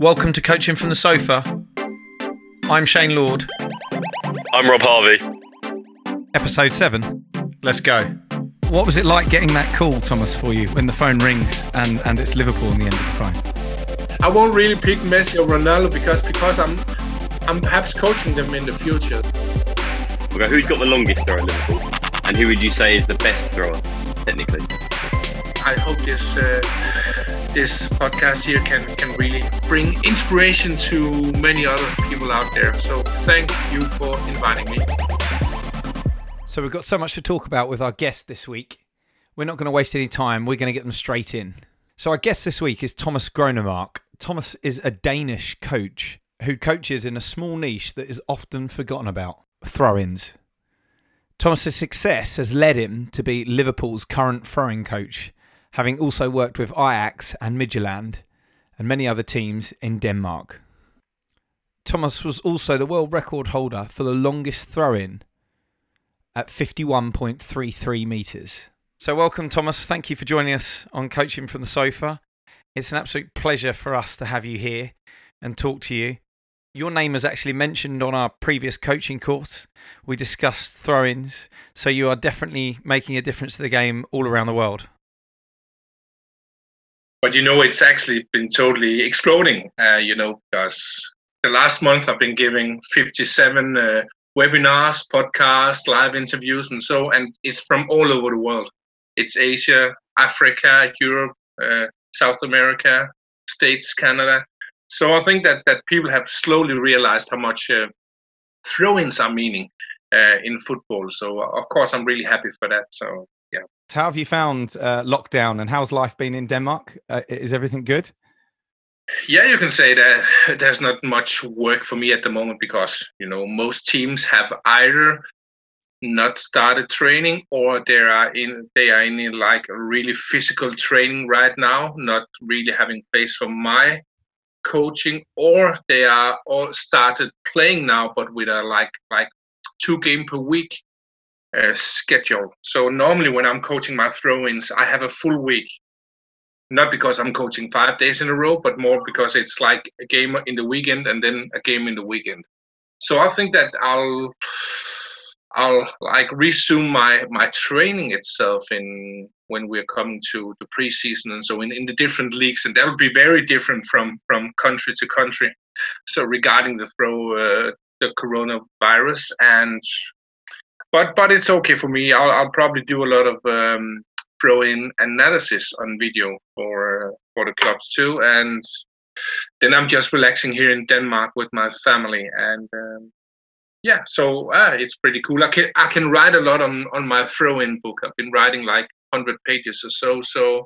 Welcome to Coaching from the Sofa. I'm Shane Lord. I'm Rob Harvey. Episode 7. Let's go. What was it like getting that call, Thomas, for you when the phone rings and, and it's Liverpool on the end of the phone? I won't really pick Messi or Ronaldo because because I'm I'm perhaps coaching them in the future. Okay, who's got the longest throw at Liverpool? And who would you say is the best thrower, technically? I hope this uh, this podcast here can can really bring inspiration to many other people out there. So thank you for inviting me. So we've got so much to talk about with our guest this week. We're not going to waste any time. We're going to get them straight in. So our guest this week is Thomas Gronnemark. Thomas is a Danish coach who coaches in a small niche that is often forgotten about, throw-ins. Thomas's success has led him to be Liverpool's current throwing coach, having also worked with Ajax and Midtjylland and many other teams in Denmark. Thomas was also the world record holder for the longest throw-in at 51.33 metres. So, welcome, Thomas. Thank you for joining us on Coaching from the Sofa. It's an absolute pleasure for us to have you here and talk to you. Your name was actually mentioned on our previous coaching course. We discussed throw ins, so you are definitely making a difference to the game all around the world. But you know, it's actually been totally exploding, uh, you know, because the last month I've been giving 57 uh, webinars, podcasts, live interviews, and so, and it's from all over the world. It's Asia, Africa, Europe, uh, South America, States, Canada. So I think that that people have slowly realized how much uh, throw-ins meaning uh, in football. So of course I'm really happy for that. So. How have you found uh, lockdown and how's life been in Denmark? Uh, is everything good? Yeah, you can say that there's not much work for me at the moment because you know most teams have either not started training or they are in they are in like really physical training right now, not really having place for my coaching, or they are all started playing now, but with a like like two game per week uh, schedule. So normally when I'm coaching my throw-ins, I have a full week not because I'm coaching five days in a row, but more because it's like a game in the weekend and then a game in the weekend. So I think that I'll I'll like resume my my training itself in when we're coming to the preseason and so in, in the different leagues and that will be very different from from country to country. So regarding the throw uh, the coronavirus and but but it's okay for me. I'll I'll probably do a lot of um, throw in analysis on video for for the clubs too. And then i'm just relaxing here in denmark with my family. And um, yeah so uh, it's pretty cool. I can, I can write a lot on on my throw-in book. I've been writing like 100 pages or so. So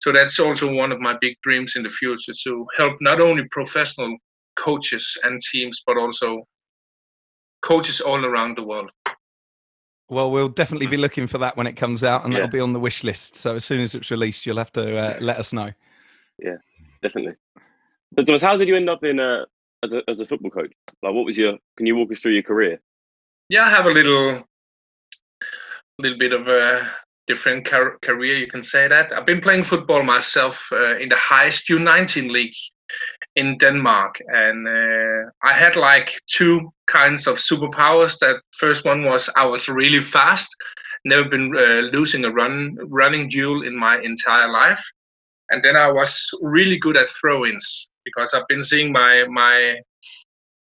so that's also one of my big dreams in the future to help not only professional coaches and teams but also coaches all around the world well, we'll definitely be looking for that when it comes out, and yeah. that'll be on the wish list. So as soon as it's released, you'll have to uh, let us know. Yeah, definitely. But Thomas, how did you end up in a as a as a football coach? Like, what was your? Can you walk us through your career? Yeah, I have a little, little bit of a different car- career. You can say that. I've been playing football myself uh, in the highest U19 league in Denmark, and uh, I had like two kinds of superpowers. That first one was I was really fast, never been uh, losing a run running duel in my entire life, and then I was really good at throw-ins because I've been seeing my my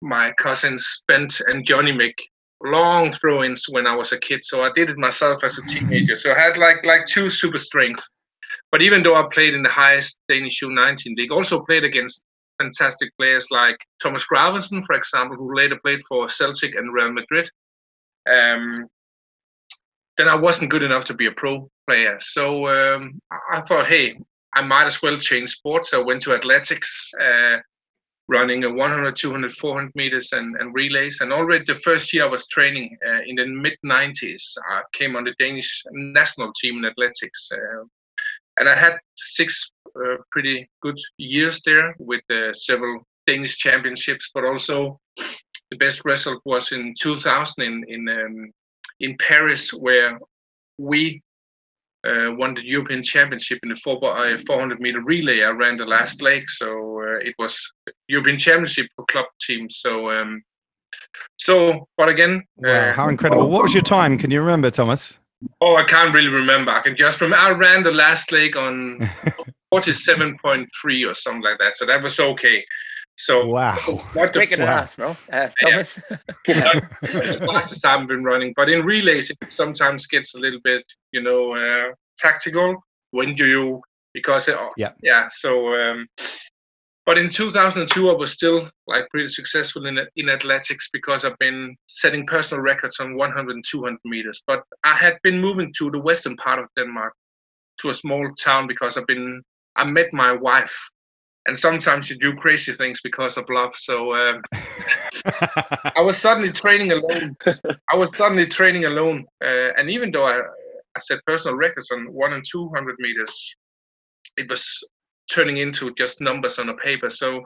my cousins Bent and Johnny make long throw-ins when I was a kid. So I did it myself as a teenager. So I had like like two super strength. But even though I played in the highest Danish U19 league, also played against fantastic players like Thomas Gravesen, for example, who later played for Celtic and Real Madrid. Um, then I wasn't good enough to be a pro player. So um, I thought, hey, I might as well change sports. I went to athletics, uh, running a 100, 200, 400 meters and, and, relays. And already the first year I was training uh, in the mid 90s, I came on the Danish national team in athletics. Uh, and I had six uh, pretty good years there with uh, several Danish championships, but also the best result was in 2000 in in um, in Paris, where we uh, won the European Championship in the four, uh, 400 meter relay. I ran the last leg, so uh, it was European Championship for club teams. So, um, so, but again, Wow, uh, how incredible. What was your time? Can you remember, Thomas? Oh, I can't really remember. I can just remember I ran the last leg on 47.3 or something like that. So that was okay. So Wow. not the Quicker than us, bro. Uh, Thomas. the fastest I've been running. But in relays, it sometimes gets a little bit, you know, uh, tactical. When do you? Because uh, Yeah. yeah. So, um, but in 2002, I was still like pretty successful in in athletics because I've been setting personal records on 100 and 200 meters. But I had been moving to the western part of Denmark, to a small town because I've been. I met my wife. And sometimes you do crazy things because of love. So um, I was suddenly training alone. I was suddenly training alone, uh, and even though I, I set personal records on one and two hundred meters, it was turning into just numbers on a paper. So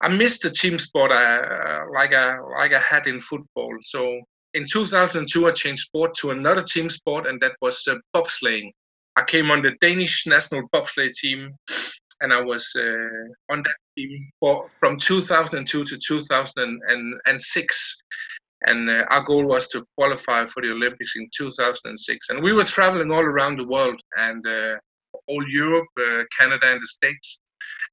I missed the team sport uh, like I like I had in football. So in 2002, I changed sport to another team sport, and that was uh, bobsleighing. I came on the Danish national bobsleigh team, and I was uh, on that team for from 2002 to 2006 and uh, our goal was to qualify for the olympics in 2006 and we were traveling all around the world and uh, all europe uh, canada and the states.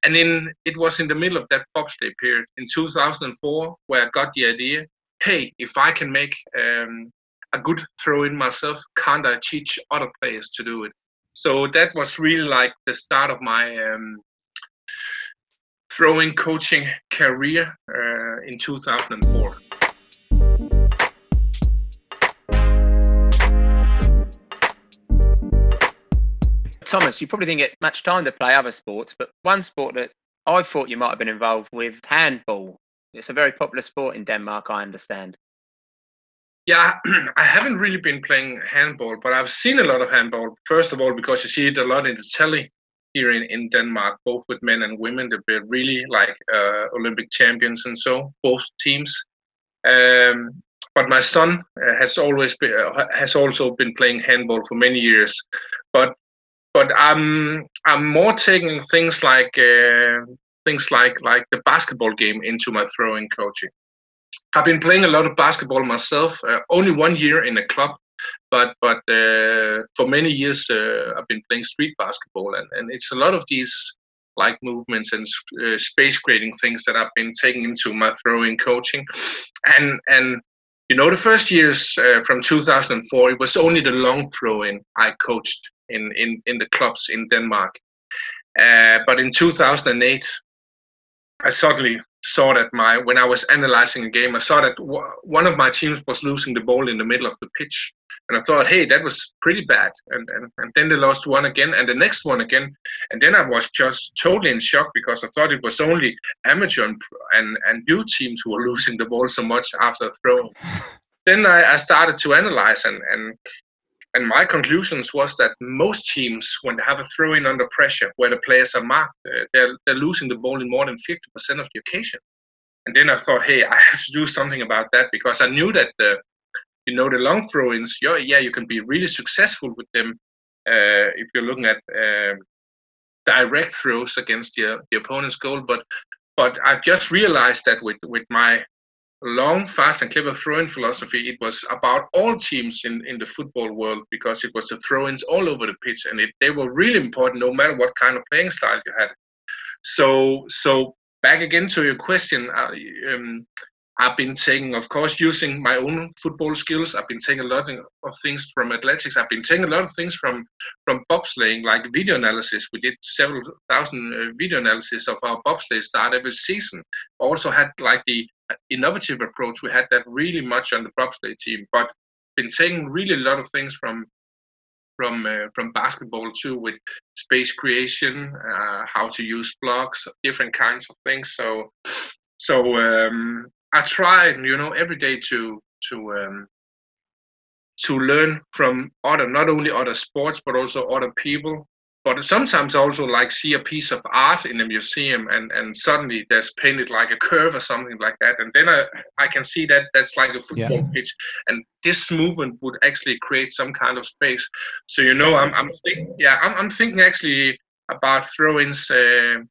And in it was in the middle of that bobsleigh period in 2004 where i got the idea hey if i can make um, a good throw in myself can't i teach other players to do it? So that was really like the start of my um, throwing coaching career uh, in 2004 Thomas, you probably didn't get much time to play other sports, but one sport that I thought you might have been involved with, handball. It's a very popular sport in Denmark, I understand. Yeah, I haven't really been playing handball, but I've seen a lot of handball. First of all, because you see it a lot in the telly here in, in Denmark, both with men and women. They're really like uh, Olympic champions and so, both teams. Um, but my son uh, has always been, uh, has also been playing handball for many years. But but I'm I'm more taking things like uh, things like like the basketball game into my throwing coaching. I've been playing a lot of basketball myself. Uh, only one year in a club, but but uh, for many years uh, I've been playing street basketball, and, and it's a lot of these like movements and uh, space creating things that I've been taking into my throwing coaching, and and you know the first years uh, from 2004 it was only the long throwing I coached in in in the clubs in Denmark, uh, but in 2008 I suddenly saw that my when I was analyzing a game, I saw that w- one of my teams was losing the ball in the middle of the pitch, and I thought, hey, that was pretty bad. And and, and then they lost one again, and the next one again, and then I was just totally in shock because I thought it was only amateur and and, and new teams who were losing the ball so much after throwing. then I, I started to analyze and and and my conclusions was that most teams, when they have a throw-in under pressure, where the players are marked, uh, they're they're losing the ball in more than 50% of the occasion. And then I thought, hey, I have to do something about that because I knew that the, you know, the long throw-ins, yeah, yeah, you can be really successful with them uh, if you're looking at uh, direct throws against the the opponent's goal. But but I just realized that with with my long, fast, and clever throw-in philosophy. It was about all teams in, in the football world because it was the throw-ins all over the pitch, and it, they were really important no matter what kind of playing style you had. So, so back again to your question, uh, um, I've been taking, of course, using my own football skills. I've been taking a lot of things from athletics. I've been taking a lot of things from from bobsleighing, like video analysis. We did several thousand uh, video analysis of our bobsleigh start every season. Also had like the innovative approach. We had that really much on the bobsleigh team, but been taking really a lot of things from from uh, from basketball too, with space creation, uh, how to use blocks, different kinds of things. So so um, I try, you know, every day to to um, to learn from other, not only other sports, but also other people, but sometimes I also like see a piece of art in a museum and and suddenly there's painted like a curve or something like that and then I I can see that that's like a football Yeah. pitch and this movement would actually create some kind of space. So you know I'm I'm thinking yeah I'm I'm thinking actually about throw-ins. Uh,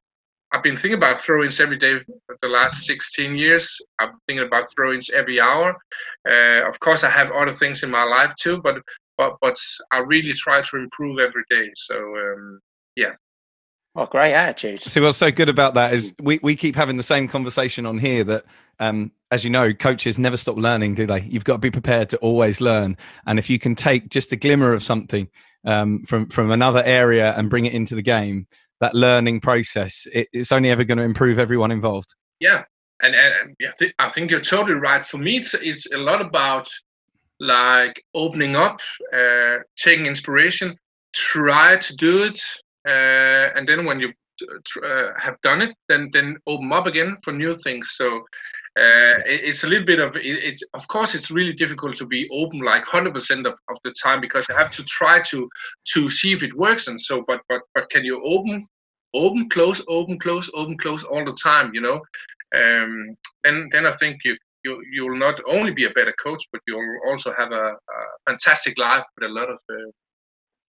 I've been thinking about throw-ins every day for the last 16 years. I'm thinking about throw-ins every hour. Uh, of course, I have other things in my life too, but but but I really try to improve every day. So um, Oh, great attitude. See, what's so good about that is we, we keep having the same conversation on here that, um, as you know, coaches never stop learning, do they? You've got to be prepared to always learn. And if you can take just a glimmer of something um, from, from another area and bring it into the game, that learning process, it, it's only ever going to improve everyone involved. yeah, and and, I, thi- I think you're totally right. For me, it's it's a lot about like opening up, uh, taking inspiration, try to do it, uh, and then when you uh, have done it, then then open up again for new things. So. Uh, it, it's a little bit of it, of course it's really difficult to be open like 100% of, of the time because you have to try to to see if it works and so but but but can you open open close open close open close all the time you know um, then then I think you you you'll not only be a better coach, but you'll also have a, a fantastic life with a lot of uh,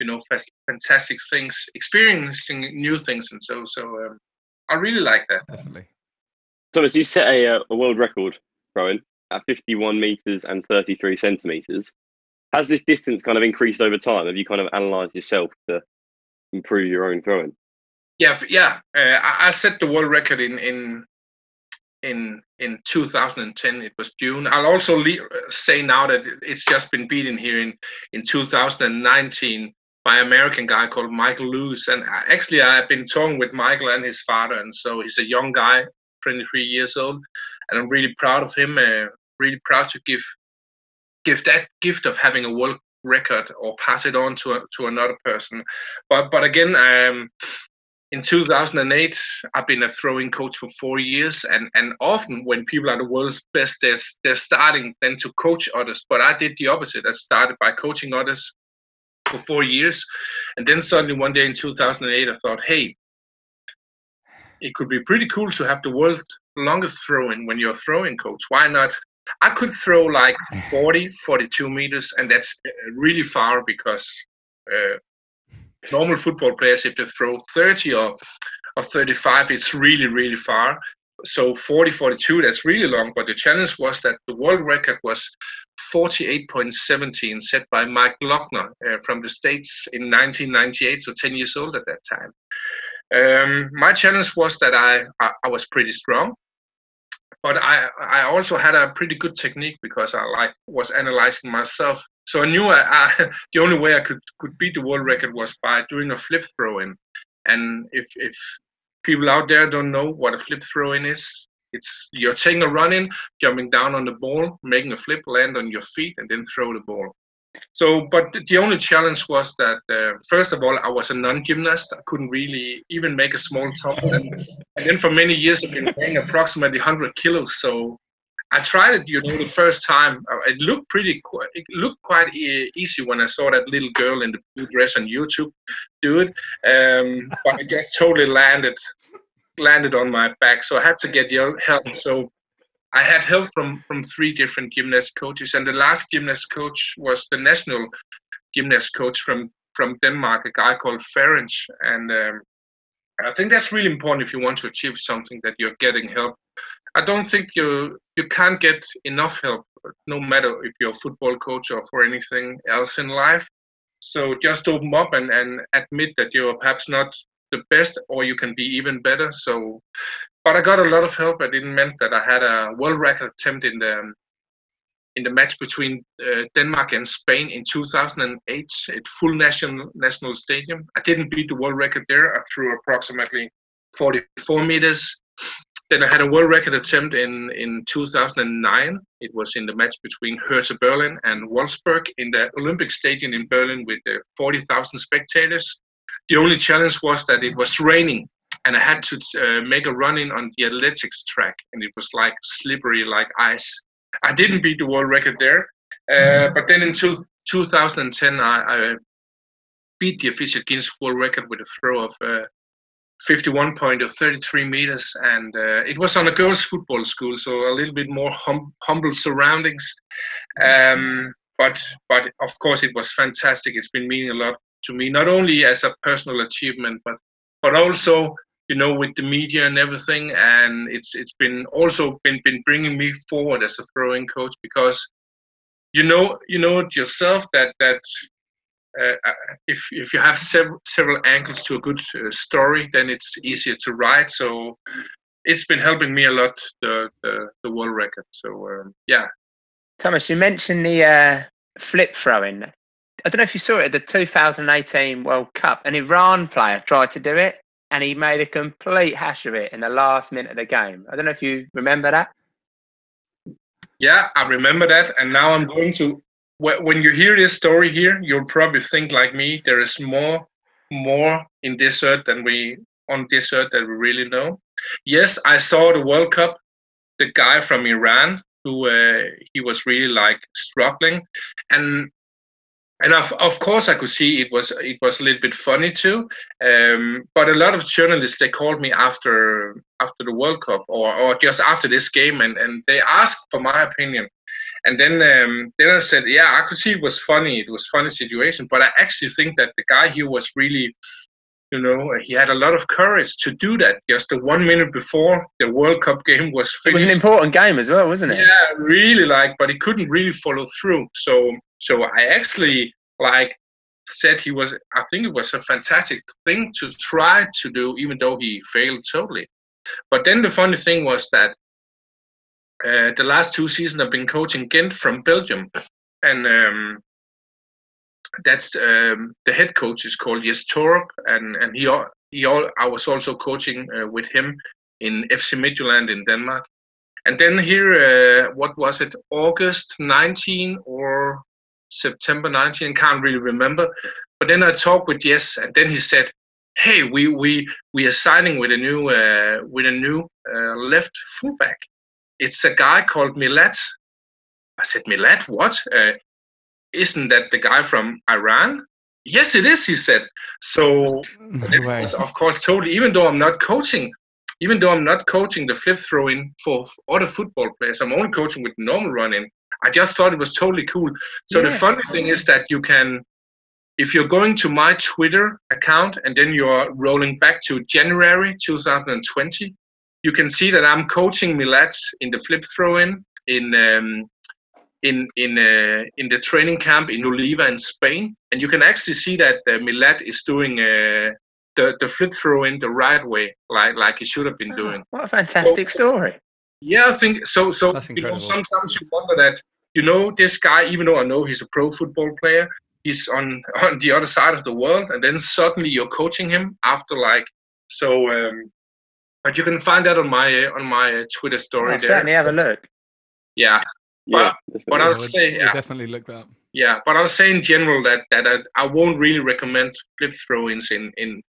you know fantastic things, experiencing new things, and so so um, I really like that. Definitely. Thomas, you set a, uh, a world record throwing at 51 meters and 33 centimeters. Has this distance kind of increased over time? Have you kind of analysed yourself to improve your own throwing? Yeah, yeah. Uh, I, set the world record in in in in 2010. It was June. I'll also le- say now that it's just been beaten here in in 2019 by an American guy called Michael Lewis. And actually, I've been talking with Michael and his father, and so he's a young guy, 23 years old, and I'm really proud of him. Uh, really proud to give give that gift of having a world record or pass it on to a, to another person. But but again, um, in 2008, I've been a throwing coach for four years, and and often when people are the world's best, they're they're starting then to coach others. But I did the opposite. I started by coaching others for four years, and then suddenly one day in 2008, I thought, hey, it could be pretty cool to have the world's longest throwing when you're throwing coach. Why not? I could throw like 40, 42 meters, and that's uh, really far because uh, normal football players, if they throw 30 or, or 35, it's really, really far. So 40, 42, that's really long. But the challenge was that the world record was 48.17, set by Mike Lochner uh, from the States in 1998, so 10 years old at that time. Um, my challenge was that I, I, I was pretty strong, but I, I also had a pretty good technique because I like was analyzing myself. So I knew I, I, the only way I could, could beat the world record was by doing a flip throw in. And if, if people out there don't know what a flip throw in is, it's you're taking a run in, jumping down on the ball, making a flip, land on your feet, and then throw the ball. So, but the only challenge was that uh, first of all, I was a non-gymnast. I couldn't really even make a small tumble, and, and then for many years I've been weighing approximately 100 kilos. So, I tried it, you know, the first time. Uh, It looked pretty. It looked quite easy when I saw that little girl in the blue dress on YouTube do it, um, but it just totally landed landed on my back. So I had to get your help. So I had help from from three different gymnast coaches, and the last gymnast coach was the national gymnast coach from from Denmark, a guy called Ferenc, and um, I think that's really important if you want to achieve something that you're getting help. I don't think you you can't get enough help, no matter if you're a football coach or for anything else in life. So just open up and, and admit that you're perhaps not the best or you can be even better. So but I got a lot of help. It didn't meant that I had a world record attempt in the in the match between uh, Denmark and Spain in 2008 at full national national stadium. I didn't beat the world record there. I threw approximately 44 meters. Then I had a world record attempt in in 2009. It was in the match between Hertha Berlin and Wolfsburg in the Olympic Stadium in Berlin with uh, 40,000 spectators. The only challenge was that it was raining and I had to uh, make a run in on the athletics track, and it was like slippery like ice. I didn't beat the world record there, uh, but then in two, 2010, I, I beat the official Guinness World Record with a throw of uh, 51 point of 33 meters, and uh, it was on a girls' football school, so a little bit more hum- humble surroundings. Um, but but of course, it was fantastic. It's been meaning a lot to me, not only as a personal achievement, but but also you know with the media and everything. And it's it's been also been been bringing me forward as a throwing coach because you know you know yourself that that uh, uh, if if you have several several angles to a good uh, story then it's easier to write. So it's been helping me a lot the the, the world record. So um, yeah. Thomas you mentioned the uh, flip throwing. I don't know if you saw it at the 2018 world cup. An iran player tried to do it and he made a complete hash of it in the last minute of the game. I don't know if you remember that. Yeah, I remember that. And now I'm going to. When you hear this story here, you'll probably think like me. There is more, more in this earth than we on this earth that we really know. Yes, I saw the World Cup. The guy from Iran who uh, he was really like struggling, and and of, of course I could see it was it was a little bit funny too. Um, but a lot of journalists they called me after after the World Cup or, or just after this game and, and they asked for my opinion. And then um, then I said, yeah, I could see it was funny. It was funny situation, but I actually think that the guy here was really, you know, he had a lot of courage to do that. Just the one minute before the World Cup game was finished. It was an important game as well, wasn't it? Yeah, really like, but he couldn't really follow through. So so I actually like said he was I think it was a fantastic thing to try to do even though he failed totally. But then the funny thing was that uh, the last two seasons I've been coaching Ghent from Belgium, and um, that's um, the head coach is called Jess Thorup, and and he he all, I was also coaching uh, with him in FC Midtjylland in Denmark, and then here uh, what was it August 19 or September 19, can't really remember. But then I talked with Jess, and then he said, "Hey, we we we are signing with a new uh, with a new uh, left fullback. It's a guy called Milad." I said, "Milad, what? Isn't that the guy from Iran?" Yes, it is. He said. So it was, of course, totally. Even though I'm not coaching, even though I'm not coaching the flip throwing for other football players, I'm only coaching with normal running. I just thought it was totally cool. So yeah. the funny thing is that you can, if you're going to my Twitter account and then you're rolling back to January 2020, you can see that I'm coaching Milad in the flip throw-in in um, in in uh, in the training camp in Oliva in Spain, and you can actually see that uh, Milad is doing uh, the the flip throw-in the right way, like like he should have been oh, doing. What a fantastic so, story! Yeah, I think so. So you know, sometimes you wonder that you know this guy, even though I know he's a pro football player, he's on on the other side of the world, and then suddenly you're coaching him after like so. Um, but you can find that on my on my Twitter story. I'll there. certainly have a look. Yeah, yeah, but, but I'll say yeah. definitely look that. Up. Yeah, but I'll say in general that that I, I won't really recommend flip throw-ins in in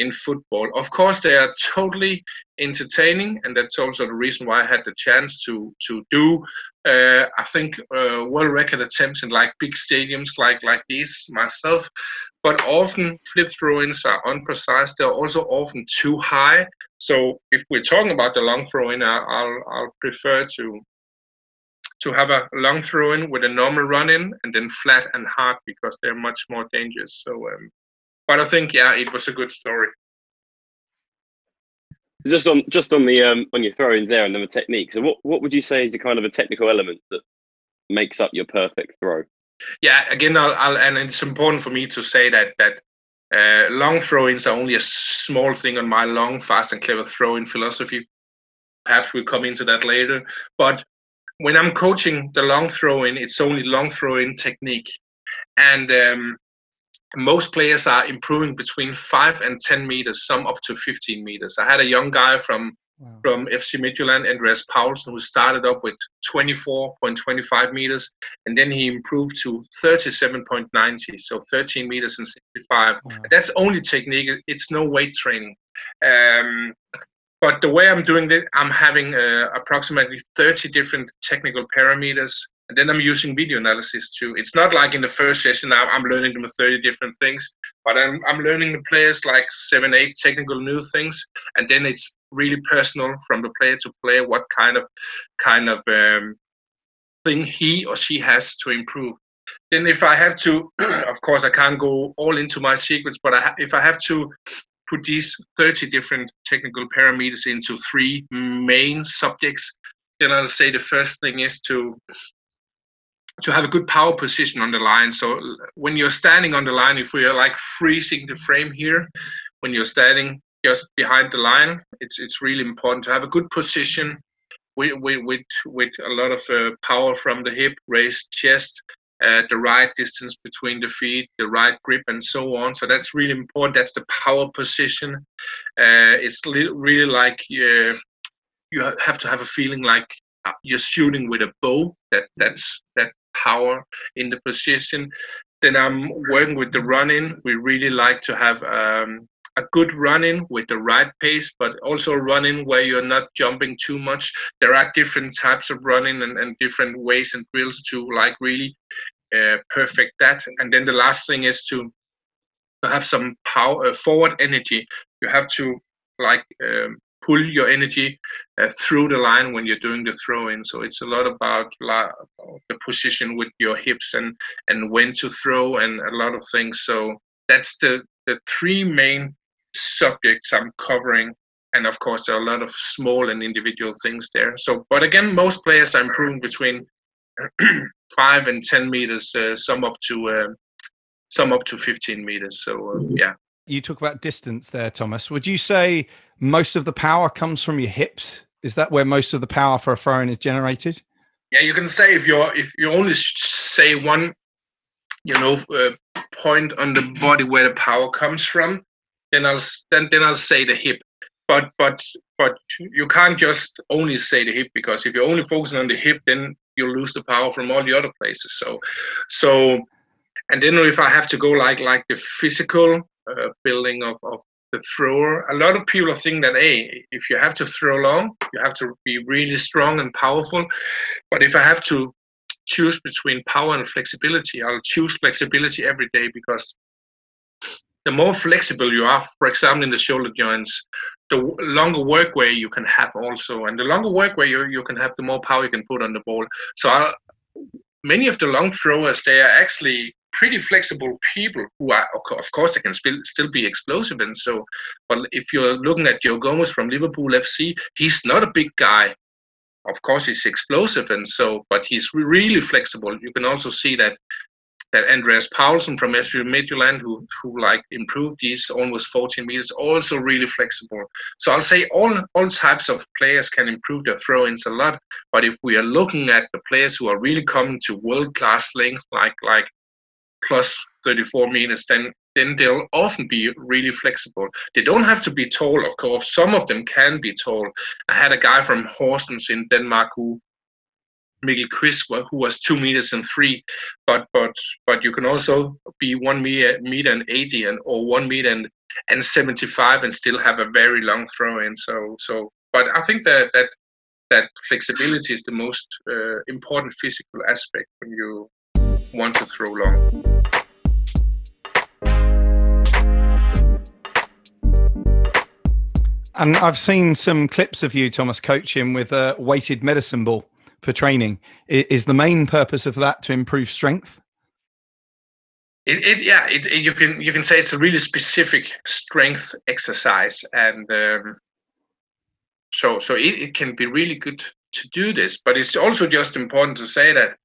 in football. Of course, they are totally entertaining, and that's also the reason why I had the chance to to do. Uh, I think uh, world record attempts in like big stadiums like like these myself, but often flip throw-ins are unprecise. They're also often too high. So if we're talking about the long throw-in, I'll I'll prefer to to have a long throw-in with a normal run-in and then flat and hard because they're much more dangerous. So um, but I think yeah, it was a good story. Just on just on the um, on your throw-ins there and then the technique. So what what would you say is the kind of a technical element that makes up your perfect throw? Yeah, again, I'll, I'll and it's important for me to say that that uh, long throw-ins are only a small thing on my long, fast, and clever throw-in philosophy. Perhaps we'll come into that later. But when I'm coaching the long throw-in, it's only long throw-in technique, and um, most players are improving between five and 10 meters, some up to 15 meters. I had a young guy from wow. from FC Midtjylland, Andreas Poulsen, who started up with 24.25 meters, and then he improved to 37.90, so 13 meters and 65. Wow. That's only technique. It's no weight training. Um, but the way I'm doing it, I'm having uh, approximately 30 different technical parameters and then I'm using video analysis too. It's not like in the first session I'm, learning them 30 different things, but I'm I'm learning the players like seven, eight technical new things, and then it's really personal from the player to player what kind of kind of um, thing he or she has to improve. Then if I have to, of course I can't go all into my secrets, but I, if I have to put these 30 different technical parameters into three main subjects, then I'll say the first thing is to to have a good power position on the line. So when you're standing on the line, if we are like freezing the frame here, when you're standing just behind the line, it's it's really important to have a good position with with with, a lot of uh, power from the hip, raised chest, uh, the right distance between the feet, the right grip, and so on. So that's really important. That's the power position. Uh, it's really like uh, you have to have a feeling like uh, you're shooting with a bow. That that's that power in the position. Then I'm working with the running. We really like to have um, a good running with the right pace, but also running where you're not jumping too much. There are different types of running and, and different ways and drills to like really perfect that. And then the last thing is to, to have some power, uh, forward energy. You have to like um, pull your energy uh, through the line when you're doing the throw in. So it's a lot about la- the position with your hips and and when to throw and a lot of things. So that's the the three main subjects I'm covering. And of course, there are a lot of small and individual things there. So, but again, most players are improving between five and ten meters, uh, some up to uh, some up to 15 meters. So, uh, yeah you talk about distance there, Thomas. Would you say most of the power comes from your hips? Is that where most of the power for a throwing is generated? Yeah, you can say if you're if you only say one, you know, uh, point on the body where the power comes from, then I'll then then I'll say the hip. But but but you can't just only say the hip because if you're only focusing on the hip, then you'll lose the power from all the other places. So so and then if I have to go like like the physical uh, building of, of the thrower. A lot of people think that, hey, if you have to throw long, you have to be really strong and powerful. But if I have to choose between power and flexibility, I'll choose flexibility every day because the more flexible you are, for example, in the shoulder joints, the longer work way you can have also. And the longer work way you, you can have, the more power you can put on the ball. So I'll, many of the long throwers, they are actually pretty flexible people who are, of course, they can still be explosive. And so, but if you're looking at Joe Gomez from Liverpool FC, he's not a big guy. Of course, he's explosive, and so, but he's really flexible. You can also see that that Andreas Poulsen from SV Midtjylland, who who like improved these almost 14 meters, also really flexible. So I'll say all all types of players can improve their throw-ins a lot. But if we are looking at the players who are really coming to world-class length, like like plus 34 meters, then then they'll often be really flexible. They don't have to be tall, of course. Some of them can be tall. I had a guy from Horsens in Denmark who Mikkel Chris, who was two meters and three, but but but you can also be one meter, meter and eighty and or one meter and, and seventy five and still have a very long throw in. So so, but I think that that that flexibility is the most uh, important physical aspect when you want to throw long. And I've seen some clips of you, Thomas, coaching with a weighted medicine ball for training. Is the main purpose of that to improve strength? It, it yeah, it, it, you can you can say it's a really specific strength exercise, and um, so so it, it can be really good to do this. But it's also just important to say that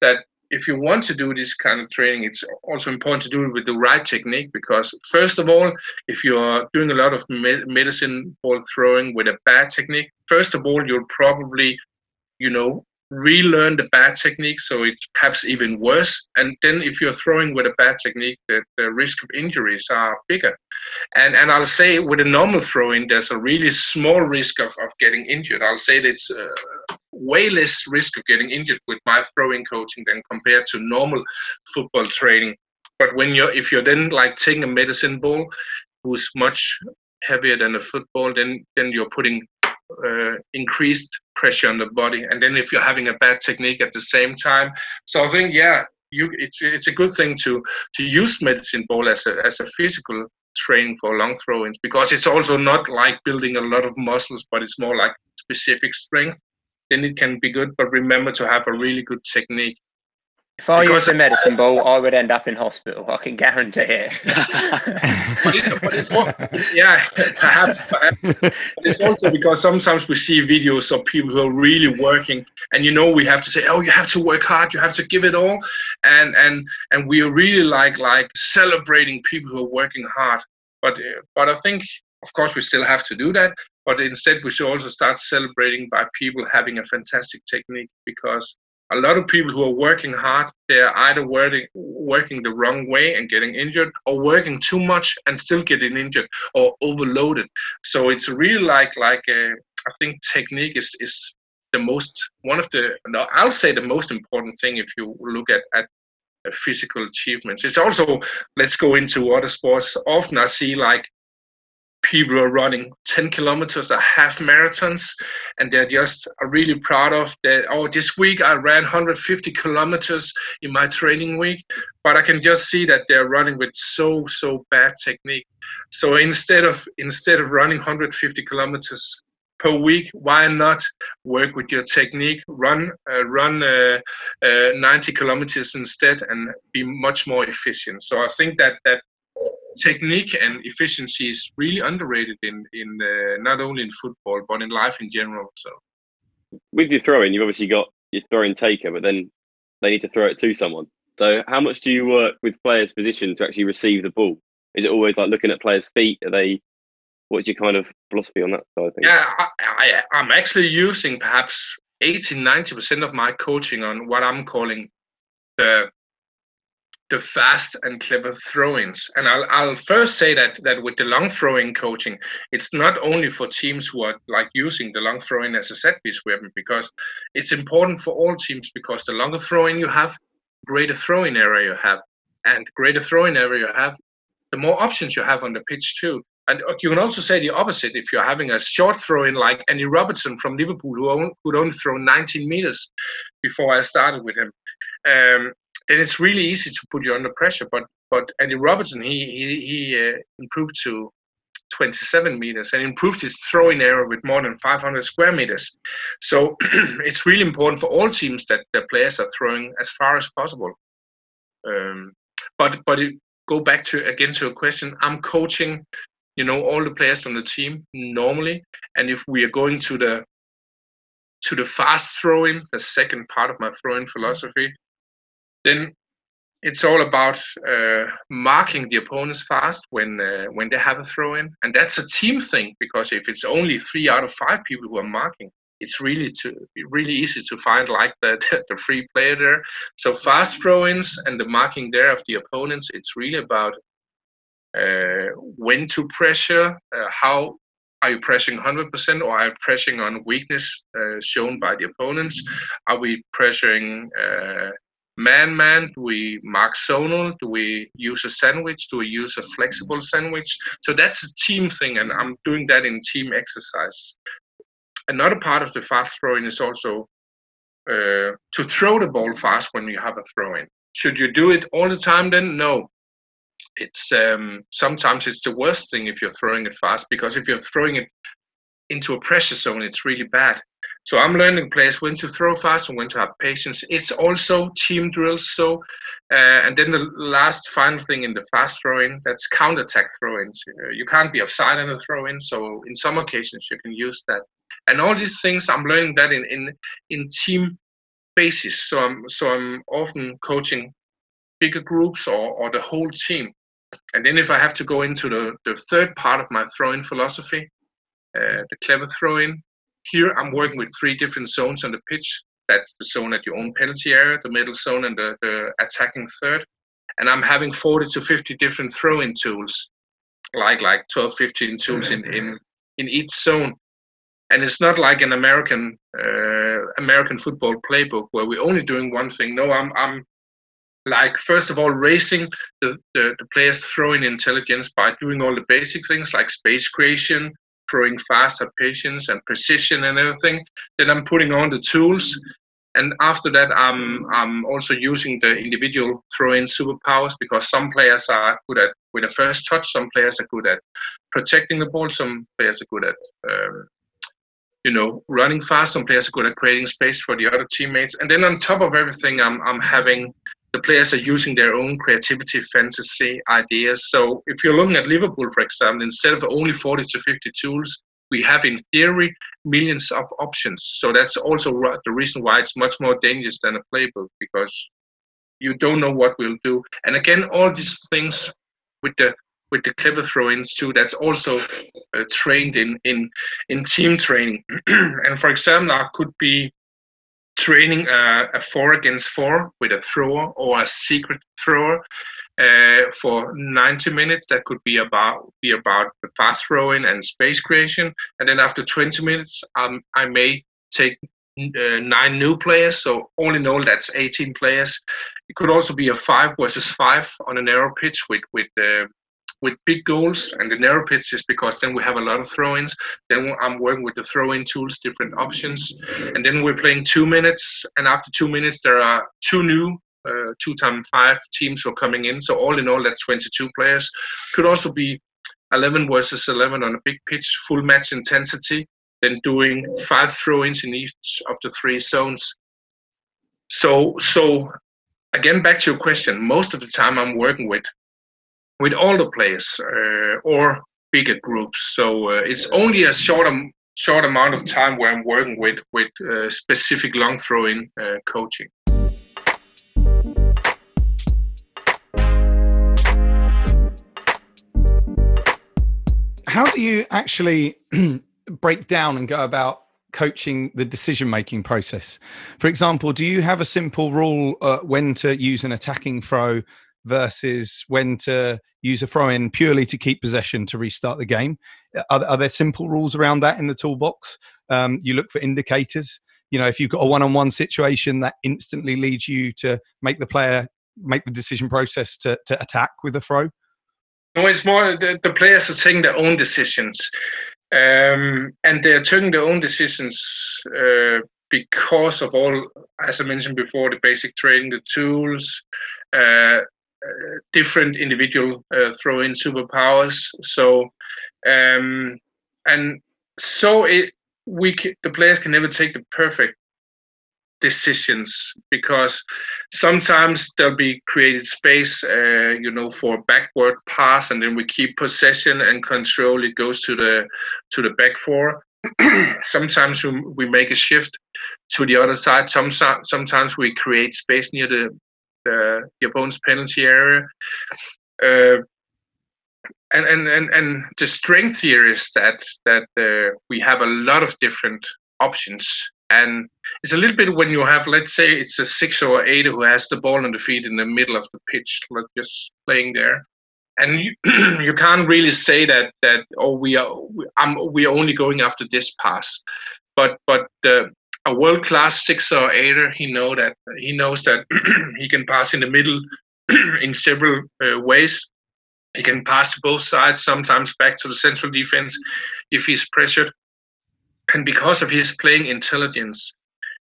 that if you want to do this kind of training, it's also important to do it with the right technique because, first of all, if you're doing a lot of medicine ball throwing with a bad technique, first of all, you'll probably, you know, relearn the bad technique so it's perhaps even worse. And then if you're throwing with a bad technique the, the risk of injuries are bigger. And and i'll say with a normal throwing there's a really small risk of, of getting injured. I'll say that it's uh, way less risk of getting injured with my throwing coaching than compared to normal football training. But when you're if you're then like taking a medicine ball who's much heavier than a football then then you're putting uh, increased pressure on the body, and then if you're having a bad technique at the same time. So I think yeah, you it's it's a good thing to to use medicine ball as a as a physical training for long throw-ins because it's also not like building a lot of muscles, but it's more like specific strength. Then it can be good, but remember to have a really good technique if I use a medicine ball, I would end up in hospital. I can guarantee it. it, but it's not, yeah, perhaps, perhaps. But it's also because sometimes we see videos of people who are really working, and you know we have to say, oh, you have to work hard, you have to give it all, and and and we are really like like celebrating people who are working hard. But uh, but I think, of course, we still have to do that. But instead, we should also start celebrating by people having a fantastic technique because a lot of people who are working hard they're either working working the wrong way and getting injured or working too much and still getting injured or overloaded. So it's really like like uh, i think technique is is the most one of the no, i'll say the most important thing if you look at at physical achievements. It's also let's go into other sports. Often i see like people are running 10 kilometers or half marathons and they're just really proud of that oh this week i ran 150 kilometers in my training week but i can just see that they're running with so so bad technique. So instead of instead of running 150 kilometers per week why not work with your technique run uh, run uh, uh, 90 kilometers instead and be much more efficient? So i think that that technique and efficiency is really underrated in in uh, not only in football but in life in general. So, with your throwing, you've obviously got your throwing taker, but then they need to throw it to someone. So, how much do you work with players' position to actually receive the ball? Is it always like looking at players' feet? Are they? What's your kind of philosophy on that side? Yeah, I, I, I'm actually using perhaps 80, 90% of my coaching on what I'm calling the the fast and clever throw-ins. And I'll, I'll first say that that with the long throwing coaching, it's not only for teams who are like using the long throwing as a set piece weapon, because it's important for all teams because the longer throwing you have, greater throwing area you have, and greater throwing area you have, the more options you have on the pitch too. And you can also say the opposite if you're having a short throw in like Andy Robertson from Liverpool, who only, who'd only throw 19 meters before I started with him. Um, then it's really easy to put you under pressure. But but Andy Robertson, he he, he uh, improved to 27 meters and improved his throwing error with more than 500 square meters. So it's really important for all teams that the players are throwing as far as possible. Um, but but it, go back to again to a question. I'm coaching, you know, all the players on the team normally, and if we are going to the to the fast throwing, the second part of my throwing philosophy, then it's all about uh, marking the opponents fast when uh, when they have a throw in, and that's a team thing because if it's only three out of five people who are marking, it's really to really easy to find like the the free player there. So fast throw-ins and the marking there of the opponents, it's really about uh, when to pressure, uh, how are you pressing 100% or are you pressing on weakness uh, shown by the opponents? Are we pressuring uh, man man do we mark zonal do we use a sandwich? Do we use a flexible sandwich? So that's a team thing and i'm doing that in team exercises. Another part of the fast throwing is also uh, to throw the ball fast when you have a throw in should you do it all the time then? No. It's um, sometimes it's the worst thing if you're throwing it fast because if you're throwing it into a pressure zone it's really bad so I'm learning players when to throw fast and when to have patience. It's also team drills. So, uh, and then the last final thing in the fast throwing, that's counter-attack throw-ins. You can't be offside in a throw-in. So in some occasions you can use that. And all these things, I'm learning that in in in team basis. So I'm so I'm often coaching bigger groups or or the whole team. And then if I have to go into the the third part of my throwing philosophy, uh, the clever throwing, here I'm working with three different zones on the pitch. That's the zone at your own penalty area, the middle zone, and the, the attacking third. And I'm having 40 to 50 different throw-in tools, like like 12, 15 tools in, in, in each zone. And it's not like an American uh, American football playbook where we're only doing one thing. No, I'm I'm like first of all raising the, the, the players throwing intelligence by doing all the basic things like space creation, throwing faster patience and precision and everything. Then I'm putting on the tools, and after that, I'm I'm also using the individual throw-in superpowers because some players are good at with a first touch, some players are good at protecting the ball, some players are good at um, you know running fast, some players are good at creating space for the other teammates, and then on top of everything, I'm I'm having the players are using their own creativity, fantasy, ideas. So if you're looking at Liverpool, for example, instead of only 40 to 50 tools, we have in theory millions of options. So that's also the reason why it's much more dangerous than a playbook because you don't know what we'll do. And again, all these things with the with the clever throw-ins too. That's also uh, trained in in in team training. and for example, I could be training a, a four against four with a thrower or a secret thrower uh, for 90 minutes. That could be about be about the fast throwing and space creation. And then after 20 minutes, um, I may take uh, nine new players. So all in all, that's 18 players. It could also be a five versus five on a narrow pitch with with uh, with big goals and the narrow pitch is because then we have a lot of throw-ins. Then i'm working with the throw-in tools different options. And then we're playing two minutes and after two minutes there are two new uh, two times five teams who are coming in. So all in all that's 22 players. Could also be 11 versus 11 on a big pitch full match intensity then doing five throw-ins in each of the three zones. So so again back to your question. Most of the time i'm working with with all the players uh, or bigger groups. So uh, it's only a short short amount of time where I'm working with with uh, specific long throwing uh, coaching. How do you actually break down and go about coaching the decision making process? For example, do you have a simple rule uh, when to use an attacking throw versus when to use a throw in purely to keep possession to restart the game. Are, are there simple rules around that in the toolbox? Um, you look for indicators. You know, if you've got a one on one situation that instantly leads you to make the player make the decision process to, to attack with a throw? No, it's more the, the players are taking their own decisions. Um, and they're taking their own decisions uh, because of all, as I mentioned before, the basic training, the tools, uh, different individual uh, throw in superpowers. So, um, and so it we the players can never take the perfect decisions because sometimes there'll be created space uh, you know for backward pass and then we keep possession and control. It goes to the to the back four. Sometimes we make a shift to the other side. Sometimes sometimes we create space near the the, the opponent's penalty area. Uh, and, and, and, and the strength here is that that uh, we have a lot of different options. And it's a little bit when you have let's say it's a six or eight who has the ball on the feet in the middle of the pitch like just playing there. And you, you can't really say that that oh we are I'm, we are only going after this pass. But but the a world class sixer or eighter, he know that he knows that he can pass in the middle in several uh, ways. He can pass to both sides, sometimes back to the central defense if he's pressured. And because of his playing intelligence,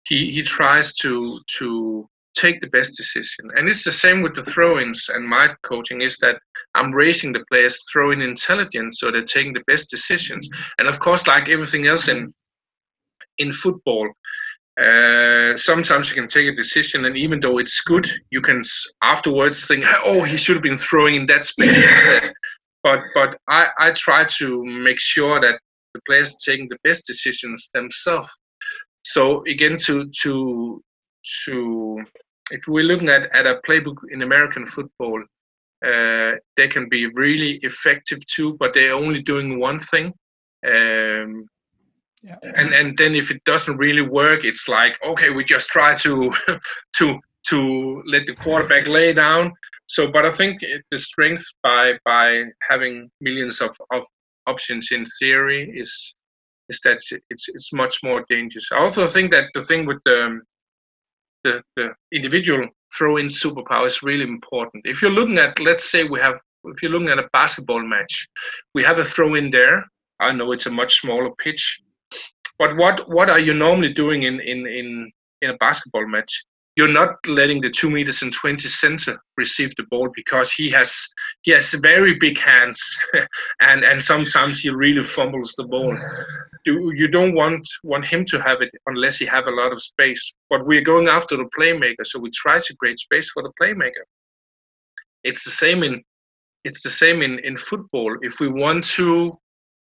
he, he tries to to take the best decision. And it's the same with the throw-ins and my coaching is that I'm raising the players throwing intelligence so they're taking the best decisions. And of course, like everything else in in football, uh, sometimes you can take a decision, and even though it's good, you can afterwards think, "Oh, he should have been throwing in that space." but but I, I try to make sure that the players are taking the best decisions themselves. So again, to to to if we're looking at, at a playbook in American football, uh, they can be really effective too, but they're only doing one thing. Um, yeah. and and then if it doesn't really work it's like okay we just try to to to let the quarterback lay down. So but i think the strength by by having millions of, of options in theory is is that it's it's much more dangerous. I also think that the thing with the the, the individual throw in superpower is really important. If you're looking at let's say we have if you're looking at a basketball match we have a throw in there. I know it's a much smaller pitch, but what what are you normally doing in in in in a basketball match? You're not letting the two meters and twenty center receive the ball because he has he has very big hands, and and sometimes he really fumbles the ball. You you don't want want him to have it unless he have a lot of space. But we're going after the playmaker, so we try to create space for the playmaker. It's the same in it's the same in in football. If we want to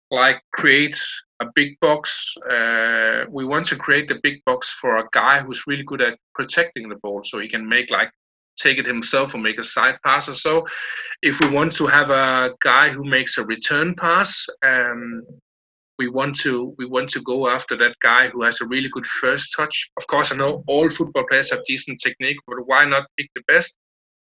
like create a big box. Uh, we want to create the big box for a guy who's really good at protecting the ball, so he can make like take it himself or make a side pass or so. If we want to have a guy who makes a return pass, um, we want to we want to go after that guy who has a really good first touch. Of course, I know all football players have decent technique, but why not pick the best?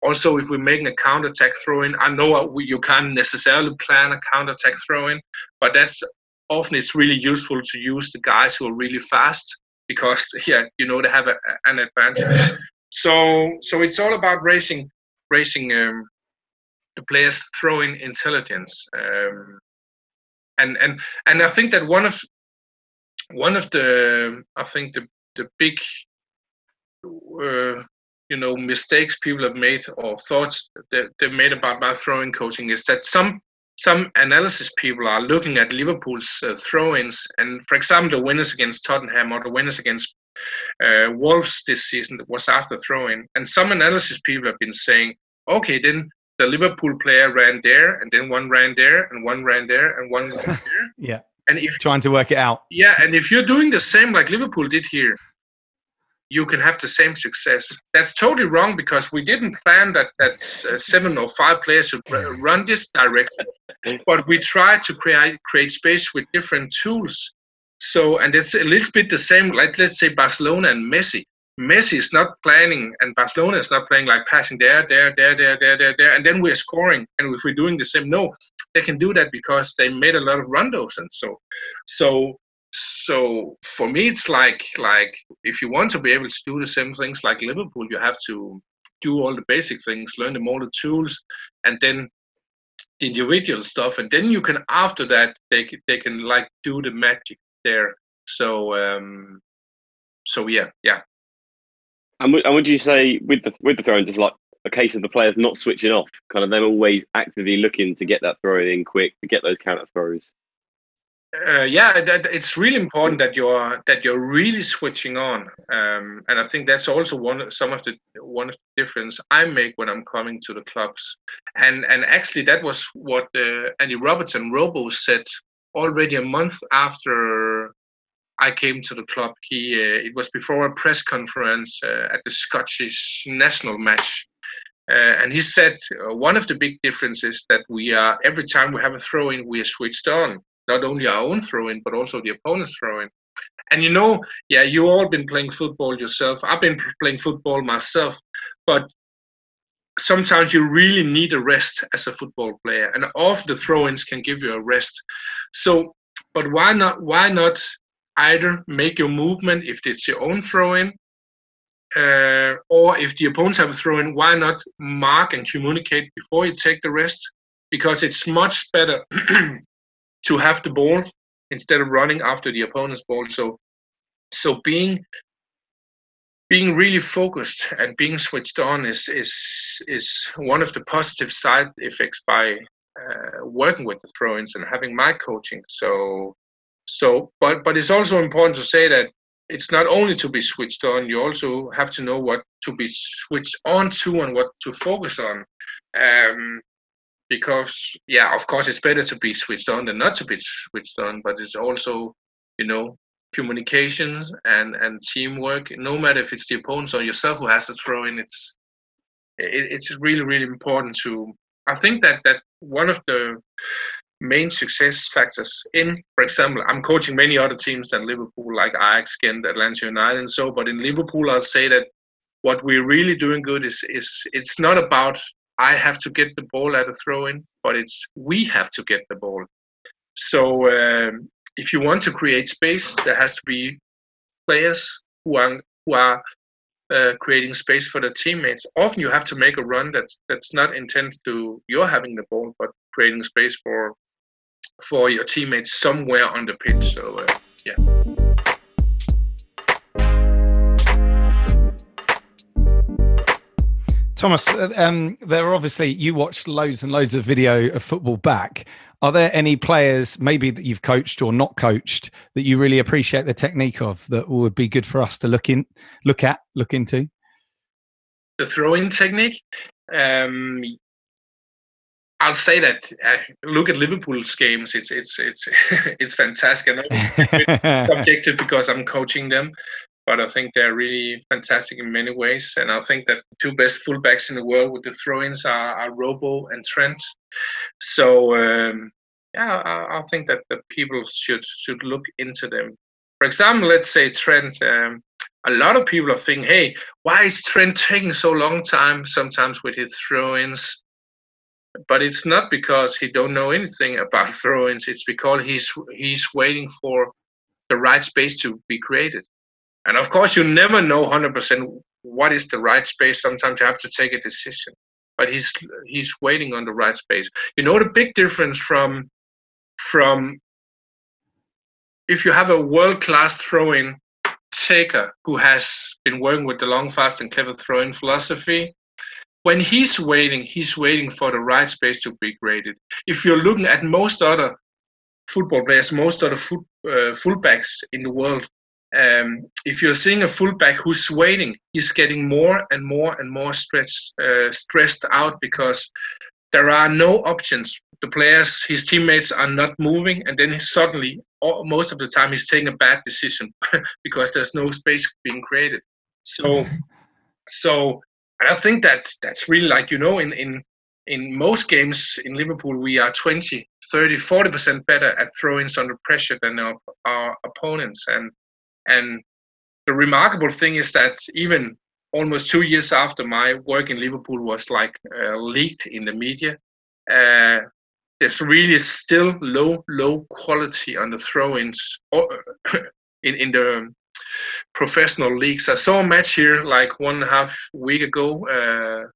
Also, if we're making a counter-attack throw-in, I know we, you can't necessarily plan a counter-attack throw-in, but that's often it's really useful to use the guys who are really fast because yeah, you know they have a, an advantage. So so it's all about racing racing um, the players throwing intelligence. Um, and and and I think that one of one of the I think the the big uh, you know mistakes people have made or thoughts that they've made about my throwing coaching is that some some analysis people are looking at Liverpool's uh, throw-ins and for example the winners against Tottenham or the winners against uh, Wolves this season that was after throw-in. And some analysis people have been saying okay then the Liverpool player ran there and then one ran there and one ran there and one ran there. Yeah. And if trying to work it out. Yeah and if you're doing the same like Liverpool did here you can have the same success. That's totally wrong because we didn't plan that that uh, seven or five players should run this direction, but we tried to create create space with different tools. So, and it's a little bit the same. Like let's say Barcelona and Messi. Messi is not planning, and Barcelona is not playing like passing there, there, there, there, there, there, there, and then we're scoring. And if we're doing the same, no, they can do that because they made a lot of rondos and so. So so for me it's like like if you want to be able to do the same things like liverpool you have to do all the basic things learn them all the tools and then the individual stuff and then you can after that they, they can like do the magic there. So um so yeah yeah. And, and would you say with the with the throw-ins it's like a case of the players not switching off? Kind of them always actively looking to get that throw in quick to get those counter throws uh, yeah, that, it's really important that you're that you're really switching on, um, and I think that's also one some of the one of the difference I make when I'm coming to the clubs, and and actually that was what uh, Andy Robertson Robo said already a month after I came to the club. He uh, it was before a press conference uh, at the Scottish national match. Uh, and he said uh, one of the big differences that we are every time we have a throw in we are switched on not only our own throwing but also the opponent's throwing. And you know, yeah, you all been playing football yourself. I've been playing football myself, but sometimes you really need a rest as a football player, and often the throw-ins can give you a rest. So, but why not? Why not either make your movement if it's your own throw-in, uh, or if the opponents have a throw-in, why not mark and communicate before you take the rest? Because it's much better to have the ball instead of running after the opponent's ball. So, so being being really focused and being switched on is is is one of the positive side effects by uh, working with the throw-ins and having my coaching. So, so but but it's also important to say that it's not only to be switched on. You also have to know what to be switched on to and what to focus on. Um, because yeah of course it's better to be switched on than not to be switched on but it's also you know communication and and teamwork. No matter if it's the opponents or yourself who has to throw in it's it, it's really really important to i think that that one of the main success factors in for example i'm coaching many other teams than liverpool like ajax ghent atlanta united and so but in liverpool i'll say that what we're really doing good is is it's not about I have to get the ball at a throw in, but it's we have to get the ball. So um, if you want to create space, there has to be players who are who are uh, creating space for the teammates. Often you have to make a run that's that's not intended to you're having the ball, but creating space for for your teammates somewhere on the pitch. So uh, yeah. Thomas, uh, um, there are obviously you watched loads and loads of video of football back. Are there any players, maybe that you've coached or not coached, that you really appreciate the technique of that would be good for us to look in, look at, look into? The throw-in technique. Um, I'll say that. Uh, look at Liverpool's games. It's it's it's it's fantastic. And subjective because I'm coaching them, but I think they're really fantastic in many ways. And I think that the two best fullbacks in the world with the throw-ins are, are Robo and Trent. So um, yeah, I, I, think that the people should should look into them. For example, let's say Trent. Um, a lot of people are thinking, "Hey, why is Trent taking so long time sometimes with his throw-ins?" But it's not because he don't know anything about throw-ins. It's because he's he's waiting for the right space to be created. And of course, you never know 100% what is the right space. Sometimes you have to take a decision, but he's he's waiting on the right space. You know the big difference from from if you have a world class throwing taker who has been working with the long, fast, and clever throwing philosophy. When he's waiting, he's waiting for the right space to be created. If you're looking at most other football players, most other foot, uh, fullbacks in the world, um, if you're seeing a fullback who's waiting, he's getting more and more and more stressed, uh, stressed out because there are no options. The players, his teammates are not moving, and then suddenly, all, most of the time, he's taking a bad decision because there's no space being created. So, so I think that that's really like you know in in in most games in Liverpool we are 20, 30, 40 percent better at throw-ins under pressure than our, our opponents, and and the remarkable thing is that even almost two years after my work in Liverpool was like uh, leaked in the media, uh, there's really still low, low quality on the throw-ins in in the professional leagues. I saw a match here like one and a half week ago, uh,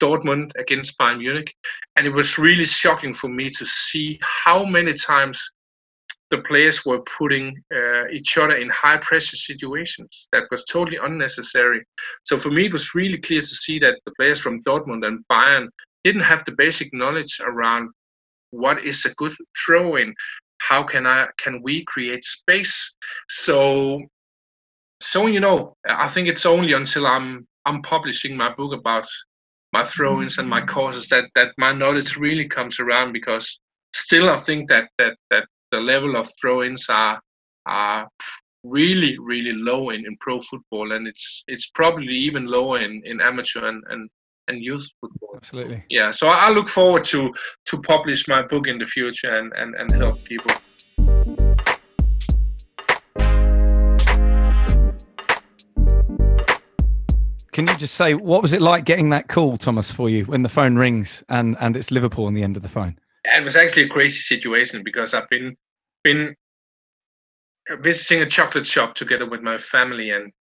Dortmund against Bayern Munich, and it was really shocking for me to see how many times the players were putting uh, each other in high pressure situations that was totally unnecessary. So for me, it was really clear to see that the players from Dortmund and Bayern didn't have the basic knowledge around what is a good throw in, how can I can we create space. So so you know, I think it's only until I'm I'm publishing my book about my throw-ins and my mm-hmm. courses that that my knowledge really comes around because still I think that that that the level of throw-ins are are really really low in, in pro football and it's it's probably even lower in, in amateur and, and and youth football. Absolutely. Yeah so i look forward to to publish my book in the future and and, and help people. Can you just say what was it like getting that call, Thomas, for you when the phone rings and and it's Liverpool on the end of the phone? It was actually a crazy situation because I've been been visiting a chocolate shop together with my family and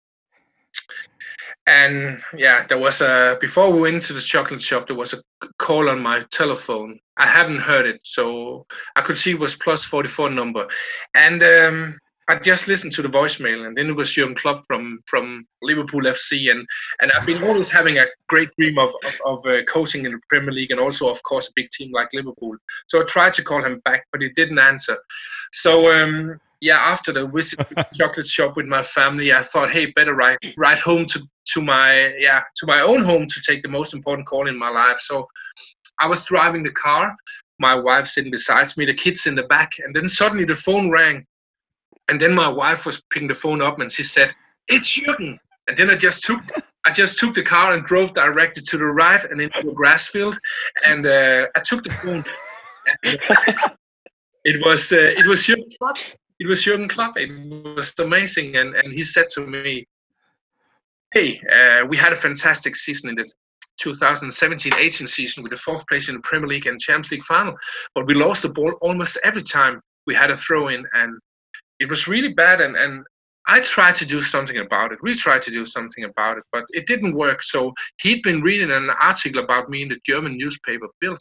and yeah there was a before we went to the chocolate shop there was a call on my telephone. I hadn't heard it so i could see it was plus 44 number. And um, I just listened to the voicemail, and then it was Jurgen Klopp from from Liverpool FC, and and I've been always having a great dream of of, of uh, coaching in the Premier League, and also of course a big team like Liverpool. So I tried to call him back, but he didn't answer. So um, yeah, after the visit to the chocolate shop with my family, I thought, hey, better ride ride home to to my yeah to my own home to take the most important call in my life. So I was driving the car, my wife sitting beside me, the kids in the back, and then suddenly the phone rang and then my wife was picking the phone up and she said, It's Jürgen. And then I just took I just took the car and drove directly to the right and into a grass field. And uh, I took the phone. it was uh, it was Jürgen Klopp. It was Jürgen Klopp. It was amazing. And and he said to me, "Hey, uh, we had a fantastic season in the 2017-18 season with the fourth place in the Premier League and Champions League final, but we lost the ball almost every time we had a throw in and it was really bad and and I tried to do something about it. We tried to do something about it, but it didn't work. So he'd been reading an article about me in the German newspaper Bild,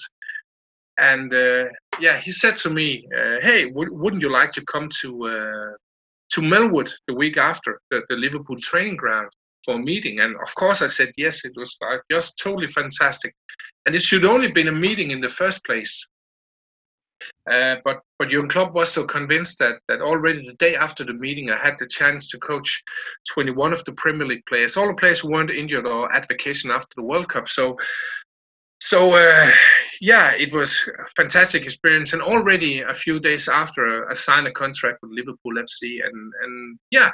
and uh, yeah, he said to me, uh, "Hey, w- wouldn't you like to come to uh, to Melwood the week after the, the Liverpool training ground for a meeting?" And of course, I said yes. It was like just totally fantastic, and it should only been a meeting in the first place. Uh, but but Jurgen Klopp was so convinced that that already the day after the meeting, I had the chance to coach 21 of the Premier League players, all the players weren't injured or at vacation after the World Cup. So so uh, yeah, it was a fantastic experience, and already a few days after, I signed a contract with Liverpool FC, and and yeah,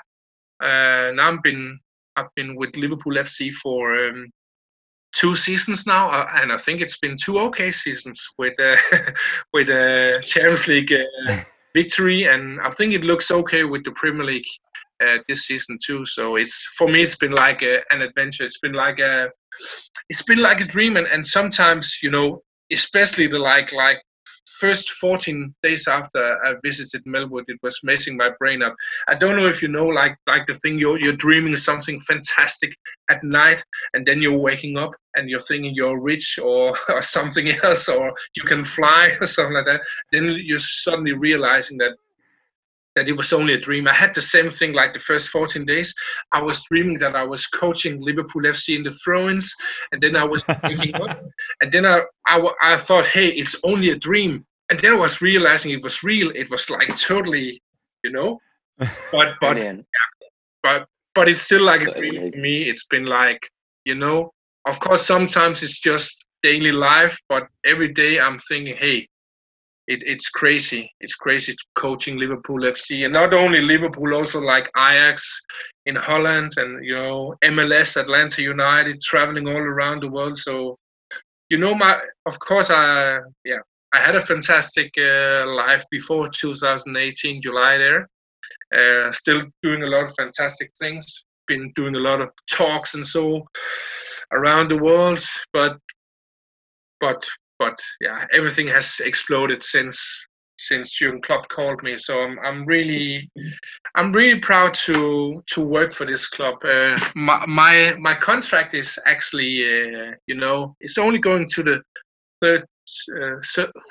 uh, now I've been I've been with Liverpool FC for um, two seasons now, uh, and I think it's been two okay seasons with uh, with a Champions League uh, victory, and I think it looks okay with the Premier League uh, this season too. So it's for me, it's been like a, an adventure. It's been like a, it's been like a dream. And, and sometimes, you know, especially the like like first 14 days after I visited Melwood, it was messing my brain up. I don't know if you know, like like the thing you're you're dreaming something fantastic at night, and then you're waking up and you're thinking you're rich or, or something else, or you can fly or something like that. Then you're suddenly realizing that that it was only a dream. I had the same thing like the first 14 days. I was dreaming that I was coaching Liverpool FC in the throw-ins, and then I was waking up, and then I, I, I thought, hey, it's only a dream. And then I was realizing it was real. It was like totally, you know, but but but but it's still like a dream for me. It's been like, you know, of course sometimes it's just daily life, but every day I'm thinking, hey, it, it's crazy. It's crazy coaching Liverpool FC, and not only Liverpool, also like Ajax in Holland, and you know MLS, Atlanta United, traveling all around the world. So, you know, my of course, I yeah, I had a fantastic uh, life before 2018 July there. Uh, still doing a lot of fantastic things. Been doing a lot of talks and so around the world, but but but yeah, everything has exploded since since Jurgen Klopp called me. So I'm I'm really I'm really proud to to work for this club. Uh, my, my my contract is actually uh, you know it's only going to the third, uh,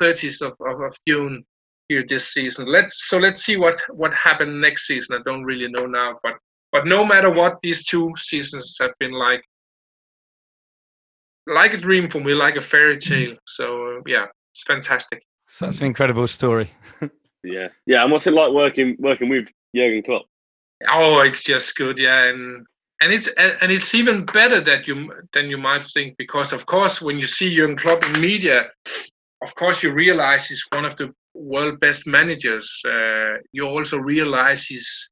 30th of, of, of June here this season. Let's so let's see what what happened next season. I don't really know now, but but no matter what, these two seasons have been like like a dream for me, like a fairy mm. tale. So uh, yeah, it's fantastic. That's an incredible story. yeah, yeah. And what's it like working working with Jurgen Klopp? Oh, it's just good. Yeah, and and it's and it's even better that you than you might think because of course when you see Jurgen Klopp in media, of course you realize he's one of the world best managers. Uh, you also realize he's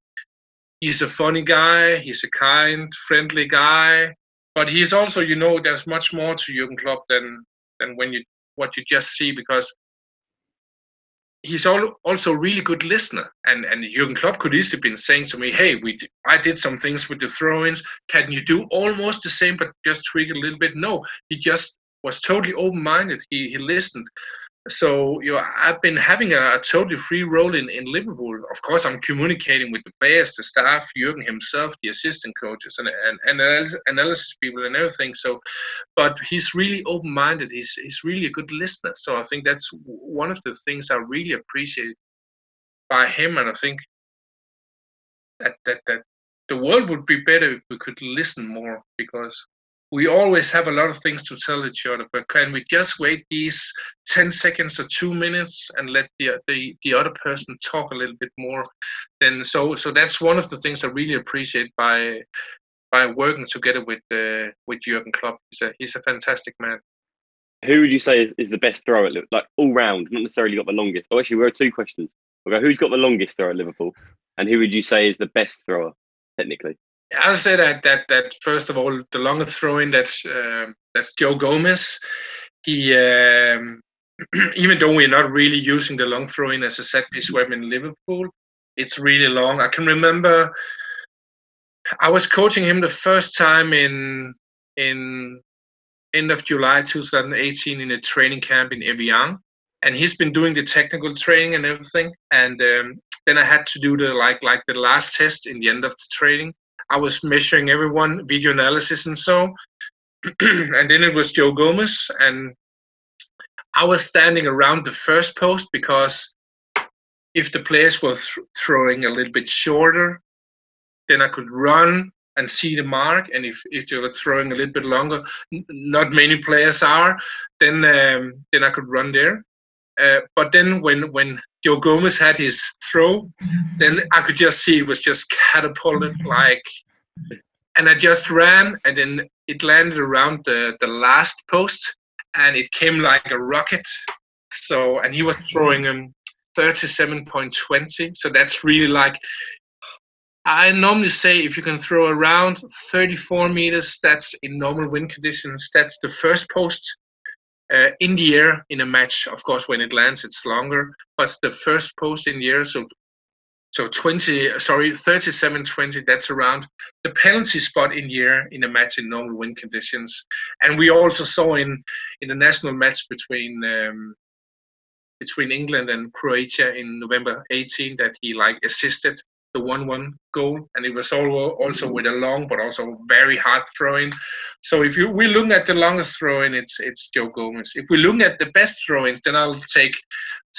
he's a funny guy. He's a kind, friendly guy but he's also, you know, there's much more to Jurgen Klopp than than when you what you just see because he's also a really good listener. And and Jurgen Klopp could easily been saying to me, "Hey, we I did some things with the throw-ins. Can you do almost the same, but just tweak it a little bit?" No, he just was totally open-minded. He he listened so you know, I've been having a, a, totally free role in, in Liverpool. Of course, I'm communicating with the players, the staff, Jurgen himself, the assistant coaches, and and, and analysis people and everything. So, but he's really open-minded. He's he's really a good listener. So I think that's one of the things I really appreciate by him, and I think that that that the world would be better if we could listen more because we always have a lot of things to tell each other, but can we just wait these 10 seconds or two minutes and let the, the, the other person talk a little bit more? Then so so that's one of the things I really appreciate by by working together with uh, with Jurgen Klopp. He's a he's a fantastic man. Who would you say is, is the best thrower, like all round, not necessarily got the longest? Oh, actually, we have two questions. Go, who's got the longest throw at Liverpool, and who would you say is the best thrower technically? I'll say that that that first of all, the longest throwing that's uh, that's Joe Gomez. He um, even though we're not really using the long throw-in as a set piece weapon in Liverpool, it's really long. I can remember I was coaching him the first time in in end of July 2018 in a training camp in Evian, and he's been doing the technical training and everything. And um, then I had to do the like like the last test in the end of the training, I was measuring everyone, video analysis and so. and then it was Joe Gomez, and I was standing around the first post because if the players were th- throwing a little bit shorter, then I could run and see the mark. And if, if they were throwing a little bit longer, n- not many players are, then um, then I could run there. Uh, but then when when Joe Gomez had his throw, mm-hmm. then I could just see it was just catapulted mm-hmm. like, and I just ran, and then it landed around the the last post, and it came like a rocket. So and he was throwing him 37.20. So that's really like I normally say if you can throw around 34 meters, that's in normal wind conditions. That's the first post uh, in the air in a match. Of course, when it lands, it's longer, but the first post in the air. So, so 20, sorry, 37, 20. That's around the penalty spot in the air in a match in normal wind conditions. And we also saw in in the national match between. Um, between England and Croatia in November 18 that he like assisted the 1-1 goal and it was all, also with a long but also very hard throwing so if you we look at the longest throwing it's it's Joe Gomez. If we look at the best throwings then I'll take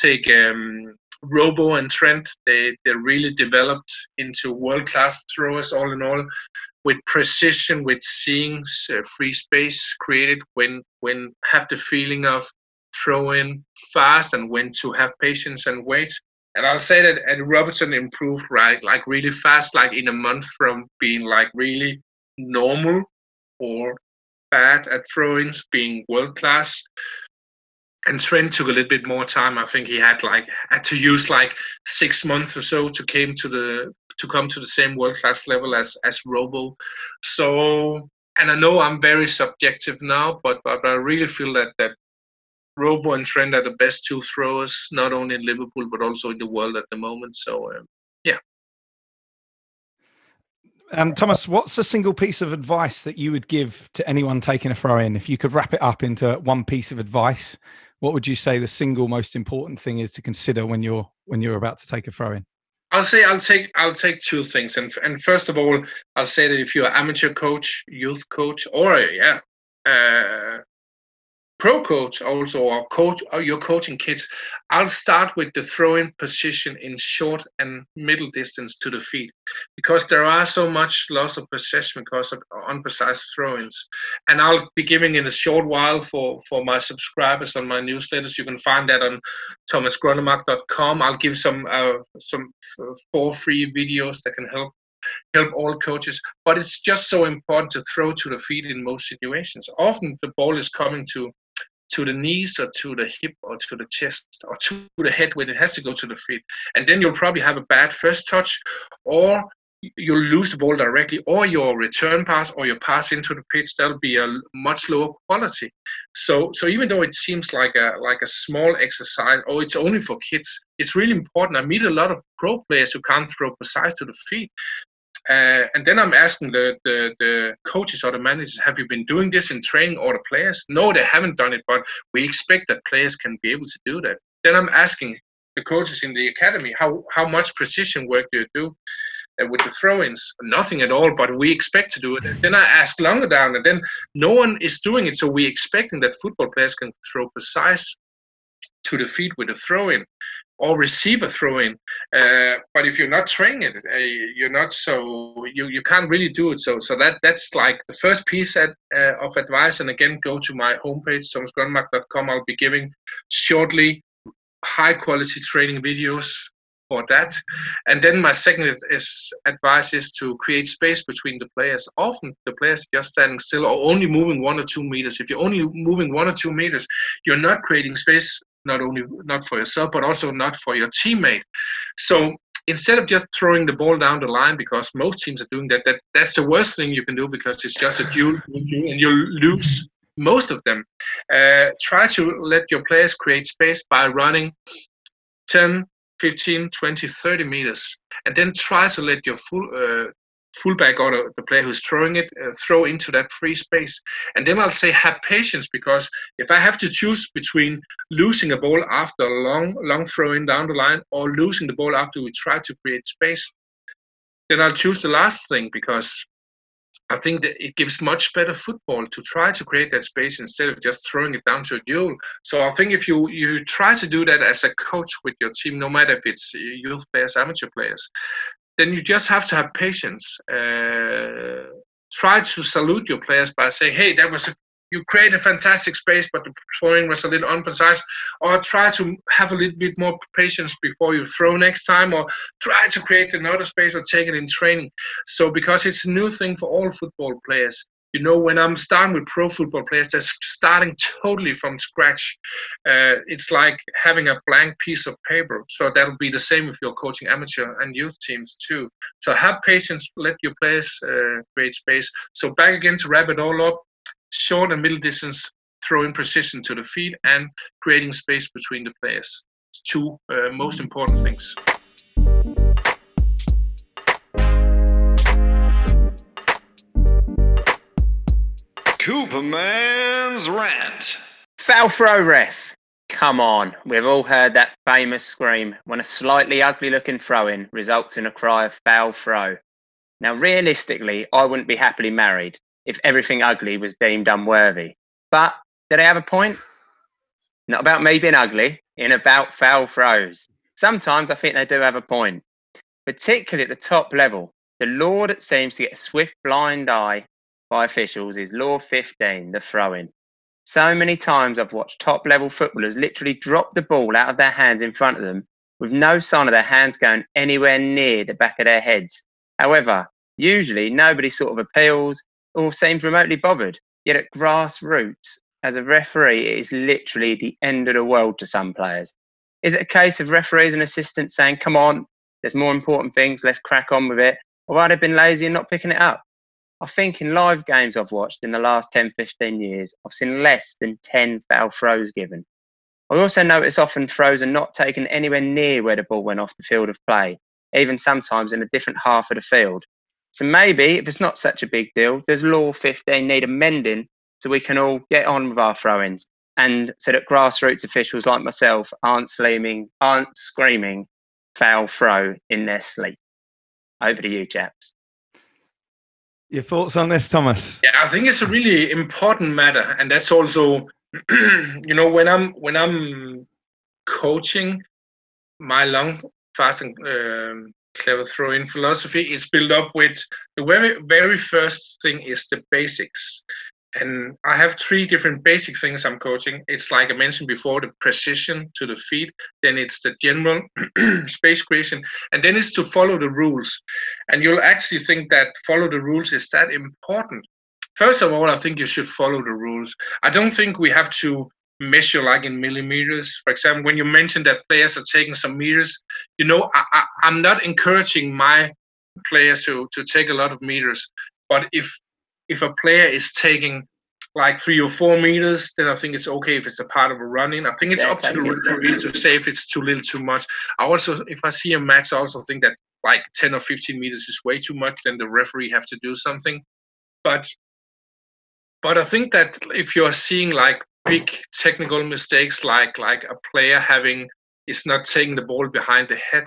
take um, Robo and Trent. They they're really developed into world class throwers all in all with precision with seeing uh, free space created when when have the feeling of throwing fast and when to have patience and wait. And I'll say that Eddie Robertson improved right like really fast, like in a month from being like really normal or bad at throwings, being world class. And Trent took a little bit more time. I think he had like had to use like six months or so to came to the to come to the same world class level as as Robo. So and I know I'm very subjective now, but but I really feel that that Robo and Trent are the best two throwers, not only in Liverpool but also in the world at the moment. So, um. Um, Thomas, what's a single piece of advice that you would give to anyone taking a throw in? If you could wrap it up into one piece of advice, what would you say the single most important thing is to consider when you're when you're about to take a throw in? I'll say I'll take I'll take two things, and and first of all, I'll say that if you're an amateur coach, youth coach, or yeah, uh, pro coach also or coach or you're coaching kids i'll start with the throwing position in short and middle distance to the feet because there are so much loss of possession because of unprecise throw-ins and i'll be giving in a short while for for my subscribers on my newsletters you can find that on thomasgronnemark.com i'll give some uh, some four free videos that can help help all coaches. But it's just so important to throw to the feet in most situations. Often the ball is coming to to the knees or to the hip or to the chest or to the head when it has to go to the feet. And then you'll probably have a bad first touch or you'll lose the ball directly or your return pass or your pass into the pitch that'll be a much lower quality. So so even though it seems like a like a small exercise or it's only for kids it's really important. I meet a lot of pro players who can't throw precise to the feet uh, and then I'm asking the, the, the coaches or the managers, have you been doing this in training or the players? No, they haven't done it, but we expect that players can be able to do that. Then I'm asking the coaches in the academy, how, how much precision work do you do uh, with the throw-ins? Nothing at all, but we expect to do it. And then I ask longer down, and then no one is doing it, so we're expecting that football players can throw precise to the feet with a throw-in or receive a throw in. Uh, but if you're not training it, uh, you're not so you, you can't really do it. So so that that's like the first piece at, uh, of advice. And again, go to my homepage thomasgronnemark.com. I'll be giving shortly high quality training videos for that. And then my second is advice is to create space between the players. Often the players just standing still or only moving one or two meters. If you're only moving one or two meters, you're not creating space not only not for yourself but also not for your teammate. So instead of just throwing the ball down the line, because most teams are doing that, that that's the worst thing you can do because it's just a duel and you lose most of them. Uh, try to let your players create space by running 10, 15, 20, 30 meters, and then try to let your full uh, fullback or the, player who's throwing it uh, throw into that free space. And then I'll say have patience because if I have to choose between losing a ball after a long, long throw in down the line or losing the ball after we try to create space, then I'll choose the last thing because I think that it gives much better football to try to create that space instead of just throwing it down to a duel. So I think if you you try to do that as a coach with your team, no matter if it's youth players, amateur players, then you just have to have patience. Uh, try to salute your players by saying, "Hey, that was a you create a fantastic space, but the throwing was a little unprecise, or try to have a little bit more patience before you throw next time, or try to create another space or take it in training. So, because it's a new thing for all football players, you know, when I'm starting with pro football players, they're starting totally from scratch. Uh, it's like having a blank piece of paper. So that'll be the same if you're coaching amateur and youth teams too. So have patience, let your players uh, create space. So back again to wrap it all up short and middle distance throwing precision to the feet and creating space between the players. It's two uh, most important things. Cooperman's rant. Foul throw ref. Come on, we've all heard that famous scream when a slightly ugly looking throw in results in a cry of foul throw. Now, realistically, I wouldn't be happily married, if everything ugly was deemed unworthy. But did I have a point? Not about me being ugly, in about foul throws. Sometimes I think they do have a point, particularly at the top level. The law that seems to get a swift blind eye by officials is Law 15, the throwing. So many times I've watched top level footballers literally drop the ball out of their hands in front of them with no sign of their hands going anywhere near the back of their heads. However, usually nobody sort of appeals or seems remotely bothered. Yet at grassroots, as a referee, it is literally the end of the world to some players. Is it a case of referees and assistants saying, come on, there's more important things, let's crack on with it? Or have been lazy and not picking it up? I think in live games I've watched in the last 10, 15 years, I've seen less than 10 foul throws given. I also notice often throws are not taken anywhere near where the ball went off the field of play, even sometimes in a different half of the field. So maybe if it's not such a big deal, does law 15 need amending so we can all get on with our throw-ins and so that grassroots officials like myself aren't screaming, aren't screaming foul throw in their sleep. Over to you, chaps. Your thoughts on this, Thomas? Yeah, I think it's a really important matter, and that's also, you know, when I'm when I'm coaching my long, fast, and um, clever throw-in philosophy is built up with the very very first thing is the basics and i have three different basic things i'm coaching. It's like i mentioned before the precision to the feet. Then it's the general space creation. And then it's to follow the rules. And you'll actually think that follow the rules is that important. First of all i think you should follow the rules. I don't think we have to measure like in millimeters. For example, when you mentioned that players are taking some meters, you know, I, I, I'm not encouraging my players to, to take a lot of meters. But if if a player is taking like three or four meters, then I think it's okay if it's a part of a running. I think it's yeah, up to the referee to say if it's too little, too much. I also, if I see a match, I also think that like 10 or 15 meters is way too much. Then the referee have to do something. But but I think that if you're seeing like big technical mistakes like like a player having is not taking the ball behind the head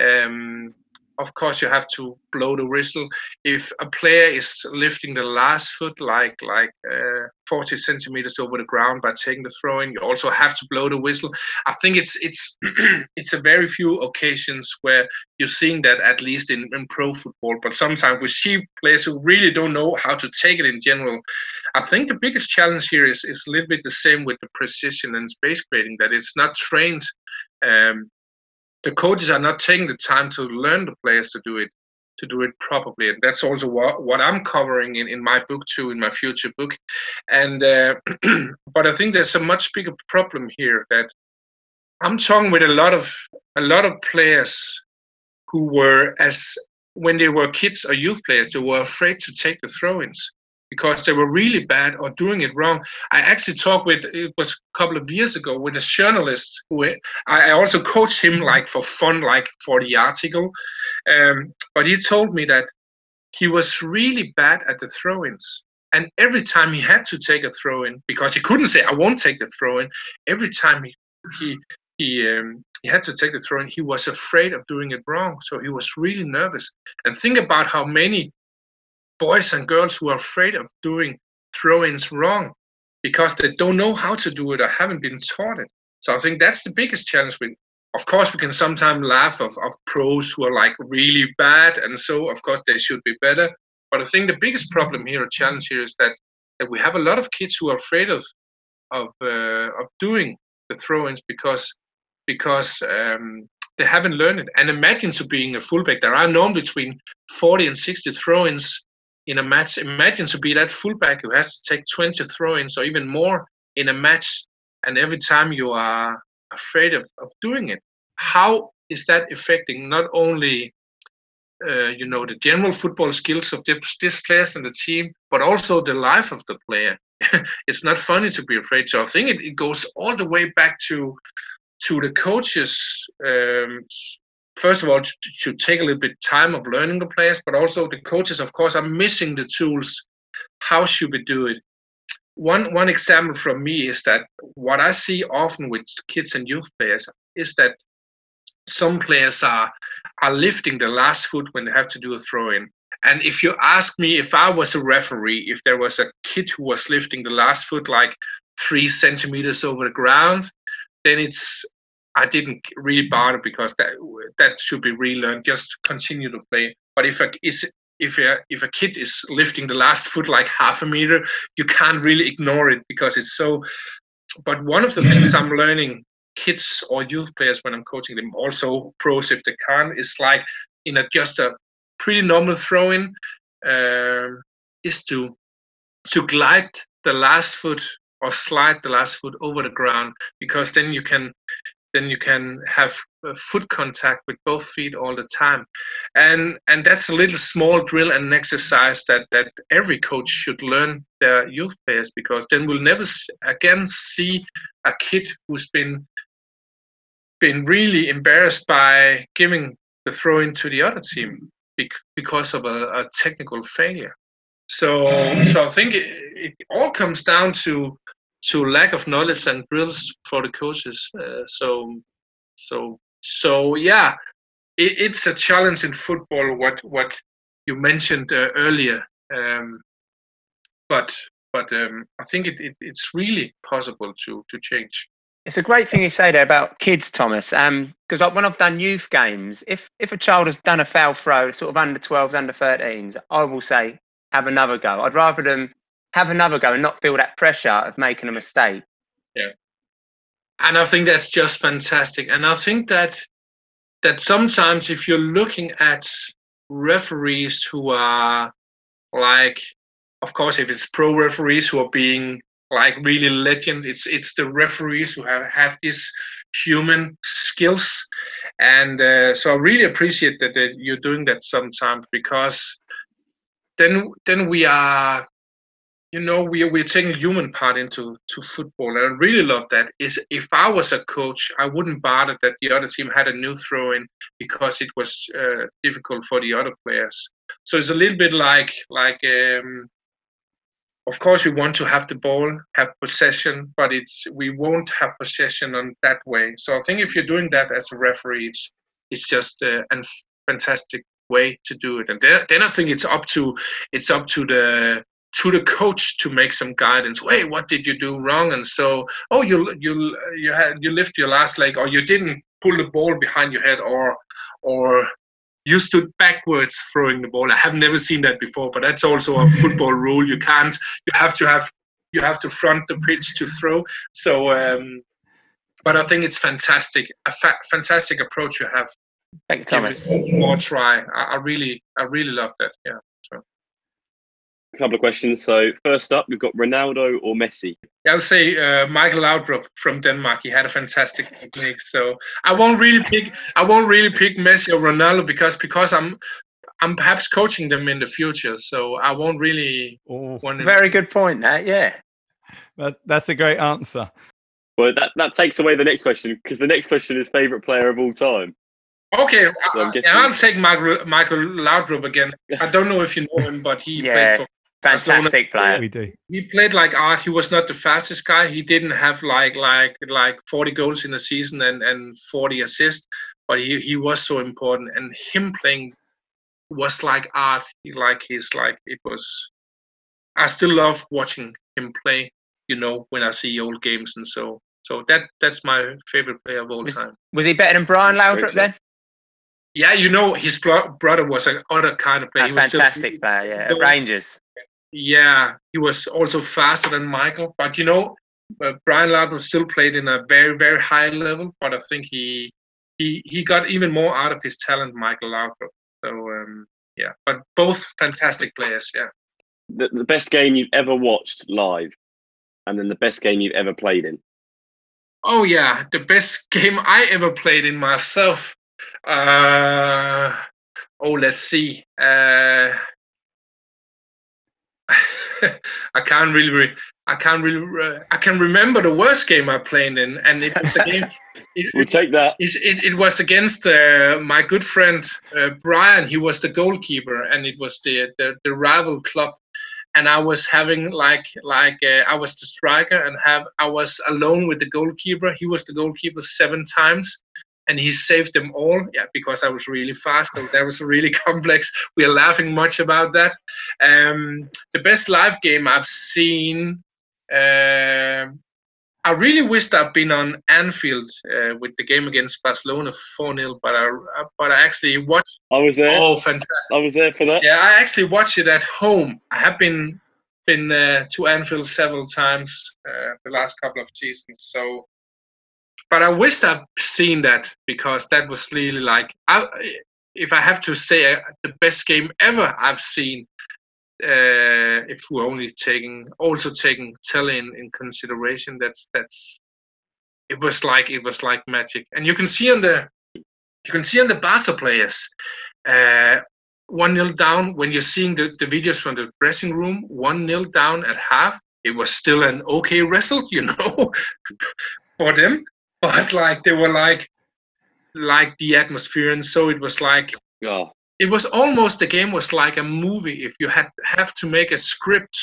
um, of course you have to blow the whistle. If a player is lifting the last foot like like uh, 40 centimeters over the ground by taking the throw in you also have to blow the whistle. I think it's it's it's a very few occasions where you're seeing that at least in, in pro football. But sometimes we see players who really don't know how to take it in general. I think the biggest challenge here is is a little bit the same with the precision and space creating that it's not trained um, the coaches are not taking the time to learn the players to do it to do it properly. And that's also what, what i'm covering in, in my book too in my future book. And uh, but i think there's a much bigger problem here that i'm talking with a lot of a lot of players who were as when they were kids or youth players they were afraid to take the throw-ins because they were really bad or doing it wrong. I actually talked with it was a couple of years ago with a journalist who I also coached him like for fun, like for the article. Um, but he told me that he was really bad at the throw-ins. And every time he had to take a throw in, because he couldn't say, I won't take the throw in, every time he he he um, he had to take the throw in, he was afraid of doing it wrong. So he was really nervous. And think about how many boys and girls who are afraid of doing throw-ins wrong because they don't know how to do it or haven't been taught it. So I think that's the biggest challenge. With, of course, we can sometimes laugh of, of pros who are like really bad, and so of course they should be better. But I think the biggest problem here, or challenge here, is that, that we have a lot of kids who are afraid of of uh, of doing the throw-ins because because um, they haven't learned it. And imagine to being a fullback, there are known between 40 and 60 throw-ins in a match. Imagine to be that fullback who has to take 20 throw-ins or even more in a match, and every time you are afraid of, of doing it. How is that affecting not only uh, you know the general football skills of this, players and the team, but also the life of the player. it's not funny to be afraid. So I think it, it goes all the way back to to the coaches. Um, first of all, to take a little bit time of learning the players, but also the coaches, of course, are missing the tools. How should we do it? One one example from me is that what I see often with kids and youth players is that some players are are lifting the last foot when they have to do a throw in. And if you ask me if I was a referee, if there was a kid who was lifting the last foot like three centimeters over the ground, then it's I didn't really bother because that that should be relearned. Just continue to play. But if a is if a if a kid is lifting the last foot like half a meter, you can't really ignore it because it's so. But one of the things I'm learning kids or youth players when I'm coaching them, also pros if they can, is like in a just a pretty normal throw in, uh, is to to glide the last foot or slide the last foot over the ground because then you can then you can have foot contact with both feet all the time. And and that's a little small drill and exercise that that every coach should learn their youth players because then we'll never again see a kid who's been been really embarrassed by giving the throw in to the other team because of a, a technical failure. So so i think it, it all comes down to to lack of knowledge and drills for the coaches. Uh, so, so, so yeah, it, it's a challenge in football. What what you mentioned uh, earlier, um, but but um, I think it, it, it's really possible to to change. It's a great thing you say there about kids, Thomas. Um, because like when I've done youth games, if if a child has done a foul throw, sort of under 12s, under 13s, I will say have another go. I'd rather them have another go and not feel that pressure of making a mistake. Yeah. And I think that's just fantastic. And I think that that sometimes if you're looking at referees who are like of course if it's pro referees who are being like really legends it's it's the referees who have have this human skills and uh, so i really appreciate that, that you're doing that sometimes because then then we are you know we're we're taking human part into to football. And i really love that. Is if i was a coach i wouldn't bother that the other team had a new throw in because it was uh, difficult for the other players. So it's a little bit like like um, of course we want to have the ball have possession but it's we won't have possession on that way. So i think if you're doing that as a referee it's, it's just uh, a fantastic way to do it. And then, then i think it's up to it's up to the to the coach to make some guidance. Hey, what did you do wrong? And so, oh, you you you had you lift your last leg, or you didn't pull the ball behind your head, or or you stood backwards throwing the ball. I have never seen that before, but that's also a football rule. You can't. You have to have you have to front the pitch to throw. So, um, but I think it's fantastic. A fa- fantastic approach you have. Thank you, Thomas. More try. I, I really I really love that. Yeah a couple of questions. So first up, we've got Ronaldo or Messi. I'll say uh, Michael Laudrup from Denmark. He had a fantastic technique. So I won't really pick. I won't really pick Messi or Ronaldo because because I'm I'm perhaps coaching them in the future. So I won't really. Oh, want very good point. That yeah. That that's a great answer. Well, that, that takes away the next question because the next question is favorite player of all time. Okay, so I, I'll take Michael, Michael Laudrup again. I don't know if you know him, but he yeah. played for Fantastic player. We do. He played like art. He was not the fastest guy. He didn't have like like like 40 goals in a season and and 40 assists, but he he was so important. And him playing was like art. He like he's like it was. I still love watching him play. You know, when I see old games and so so that that's my favorite player of all Was- time. Was he better than Brian Very Laudrup then? Yeah, you know, his bro- brother was a other kind of player. A He was still- fantastic player, yeah. At No. Rangers. Yeah, he was also faster than Michael. But you know, uh, Brian Laudrup still played in a very, very high level. But I think he he he got even more out of his talent, Michael Laudrup. So um, yeah, but both fantastic players. Yeah. The, the best game you've ever watched live, and then the best game you've ever played in. Oh yeah, the best game I ever played in myself. Uh, oh, let's see. Uh, I can't really, re- I can't really, re- I can remember the worst game I played in, and it was a game. It, We'll take that. Is it, it was against uh, my good friend uh, Brian. He was the goalkeeper, and it was the, the the rival club. And I was having like like uh, I was the striker, and have I was alone with the goalkeeper. He was the goalkeeper seven times, and he saved them all. Yeah, because I was really fast. So that was really complex. We are laughing much about that. Um, the best live game I've seen. um I really wished I'd been on Anfield uh, with the game against Barcelona 4 0, but I but I actually watched. I was there. Oh, fantastic! I was there for that. Yeah, I actually watched it at home. I have been been uh, to Anfield several times uh, the last couple of seasons. So, but I wished I'd seen that because that was really like, I, if I have to say uh, the best game ever I've seen. Uh, if we're only taking also taking Tele in, in consideration, that's that's it was like it was like magic, and you can see on the you can see on the Barca players. Uh, one nil down when you're seeing the, the videos from the dressing room one nil down at half it was still an okay result you know for them but like they were like like the atmosphere and so it was like Oh, it was almost the game was like a movie if you had have to make a script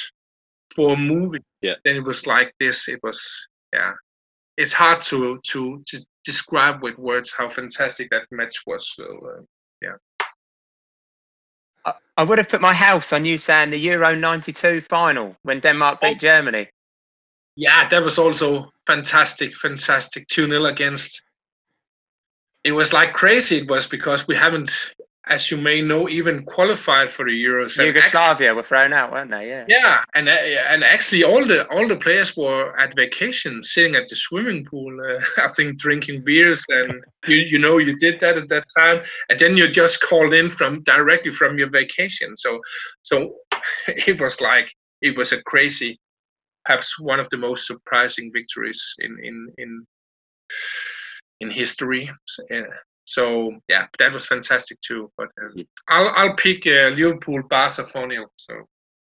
for a movie Yeah. then it was like this it was yeah it's hard to to to describe with words how fantastic that match was so uh, I, I would have put my house on you saying the Euro 92 final when Denmark beat Oh. Germany. Yeah, that was also fantastic, fantastic. 2 0 against. It was like crazy. It was because we haven't, as you may know, even qualified for the Euros. Yugoslavia were thrown out, weren't they? Yeah. yeah, and uh, and actually, all the all the players were at vacation, sitting at the swimming pool. Uh, I think drinking beers, and you you know you did that at that time, and then you just called in from directly from your vacation. So so it was like it was a crazy, perhaps one of the most surprising victories in in in in history. So, uh, so yeah, that was fantastic too. But uh, I'll I'll pick uh, Liverpool Barca 4 0. So.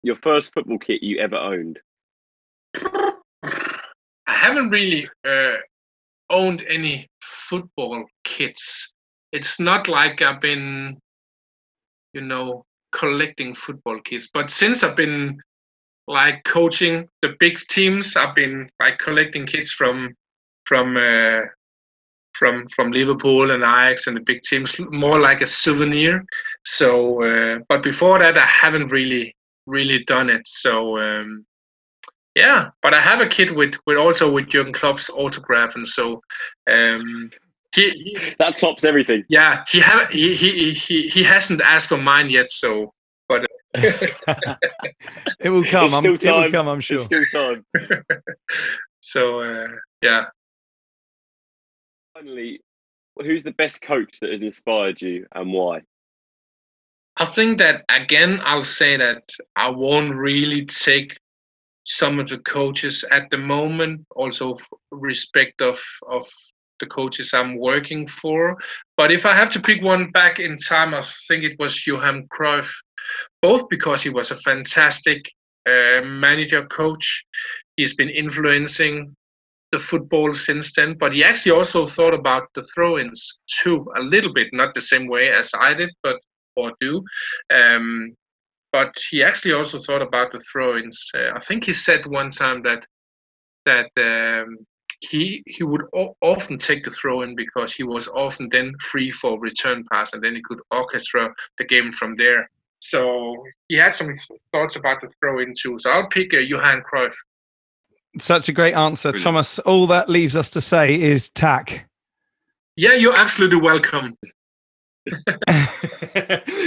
your first football kit you ever owned? I haven't really uh, owned any football kits. It's not like I've been, you know, collecting football kits. But since I've been like coaching the big teams, I've been like collecting kids from from uh, from from Liverpool and Ajax and the big teams, more like a souvenir. So, uh, but before that, I haven't really really done it. So. Um, yeah, but I have a kid with with also with Jurgen Klopp's autograph, and so um, he, he That tops everything. yeah he have he, he he he hasn't asked for mine yet. So It will come. There's I'm, still it will time. come. I'm sure. There's still time. so uh, yeah, Finally, who's the best coach that has inspired you and why? I think that again I'll say that I won't really take some of the coaches at the moment. Also, f- respect of of the coaches I'm working for. But if I have to pick one back in time, I think it was Johan Cruyff, both because he was a fantastic uh, manager coach. He's been influencing the football since then, but he actually also thought about the throw-ins too, a little bit, not the same way as I did, but or do. Um, but he actually also thought about the throw-ins. Uh, I think he said one time that that um, he he would o- often take the throw in because he was often then free for return pass, and then he could orchestrate the game from there. So he had some thoughts about the throw in too. So I'll pick uh, Johan Cruyff. Such a great answer, Brilliant. Thomas. All that leaves us to say is tack. Yeah, you're absolutely welcome.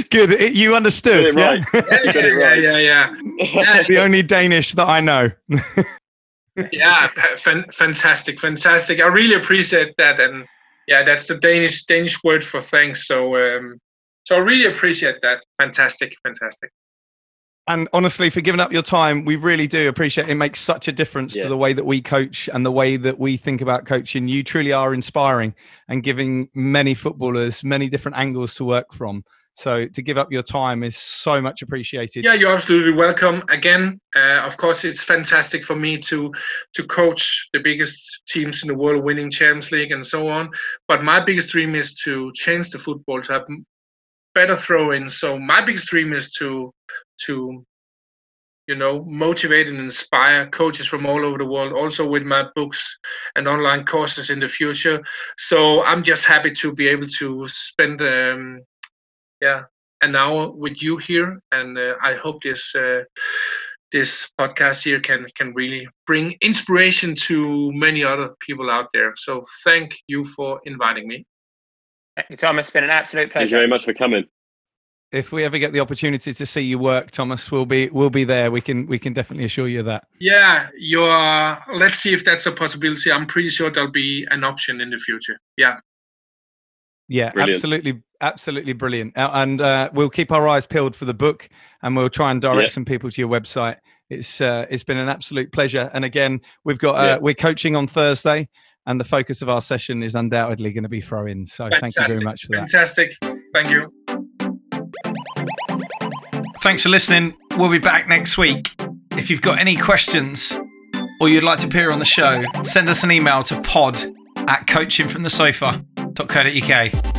Good. It- You understood. It right. Yeah, You got yeah, right. yeah, yeah, yeah. the only Danish that I know. yeah, fa- fan- fantastic, fantastic. I really appreciate that, and yeah, that's the Danish Danish word for thanks. So, um, so I really appreciate that. Fantastic, fantastic. And honestly, for giving up your time, we really do appreciate it. It makes such a difference Yeah. to the way that we coach and the way that we think about coaching. You truly are inspiring and giving many footballers many different angles to work from. So to give up your time is so much appreciated. Yeah, you're absolutely welcome. Again, uh, of course, it's fantastic for me to to coach the biggest teams in the world, winning Champions League and so on. But my biggest dream is to change the football to have better throw-ins. So my biggest dream is to to you know motivate and inspire coaches from all over the world. Also with my books and online courses in the future. So I'm just happy to be able to spend. Um, yeah an hour with you here, and uh, I hope this uh, this podcast here can can really bring inspiration to many other people out there. So thank you for inviting me. Thank you, Thomas. It's been an absolute pleasure. Thank you very much for coming. If we ever get the opportunity to see you work, Thomas, we'll be we'll be there. We can we can definitely assure you that. Yeah, you're. Let's see if that's a possibility. I'm pretty sure there'll be an option in the future. Yeah, Yeah, Brilliant. absolutely, absolutely brilliant. Uh, And uh, we'll keep our eyes peeled for the book, and we'll try and direct Yeah. some people to your website. It's uh, it's been an absolute pleasure. And again, we've got uh, Yeah. we're coaching on Thursday, and the focus of our session is undoubtedly going to be throw in. So thank you very much for that. fantastic. Thank you. Thanks for listening. We'll be back next week. If you've got any questions or you'd like to appear on the show, send us an email to pod at coachingfromthesofa.co.uk.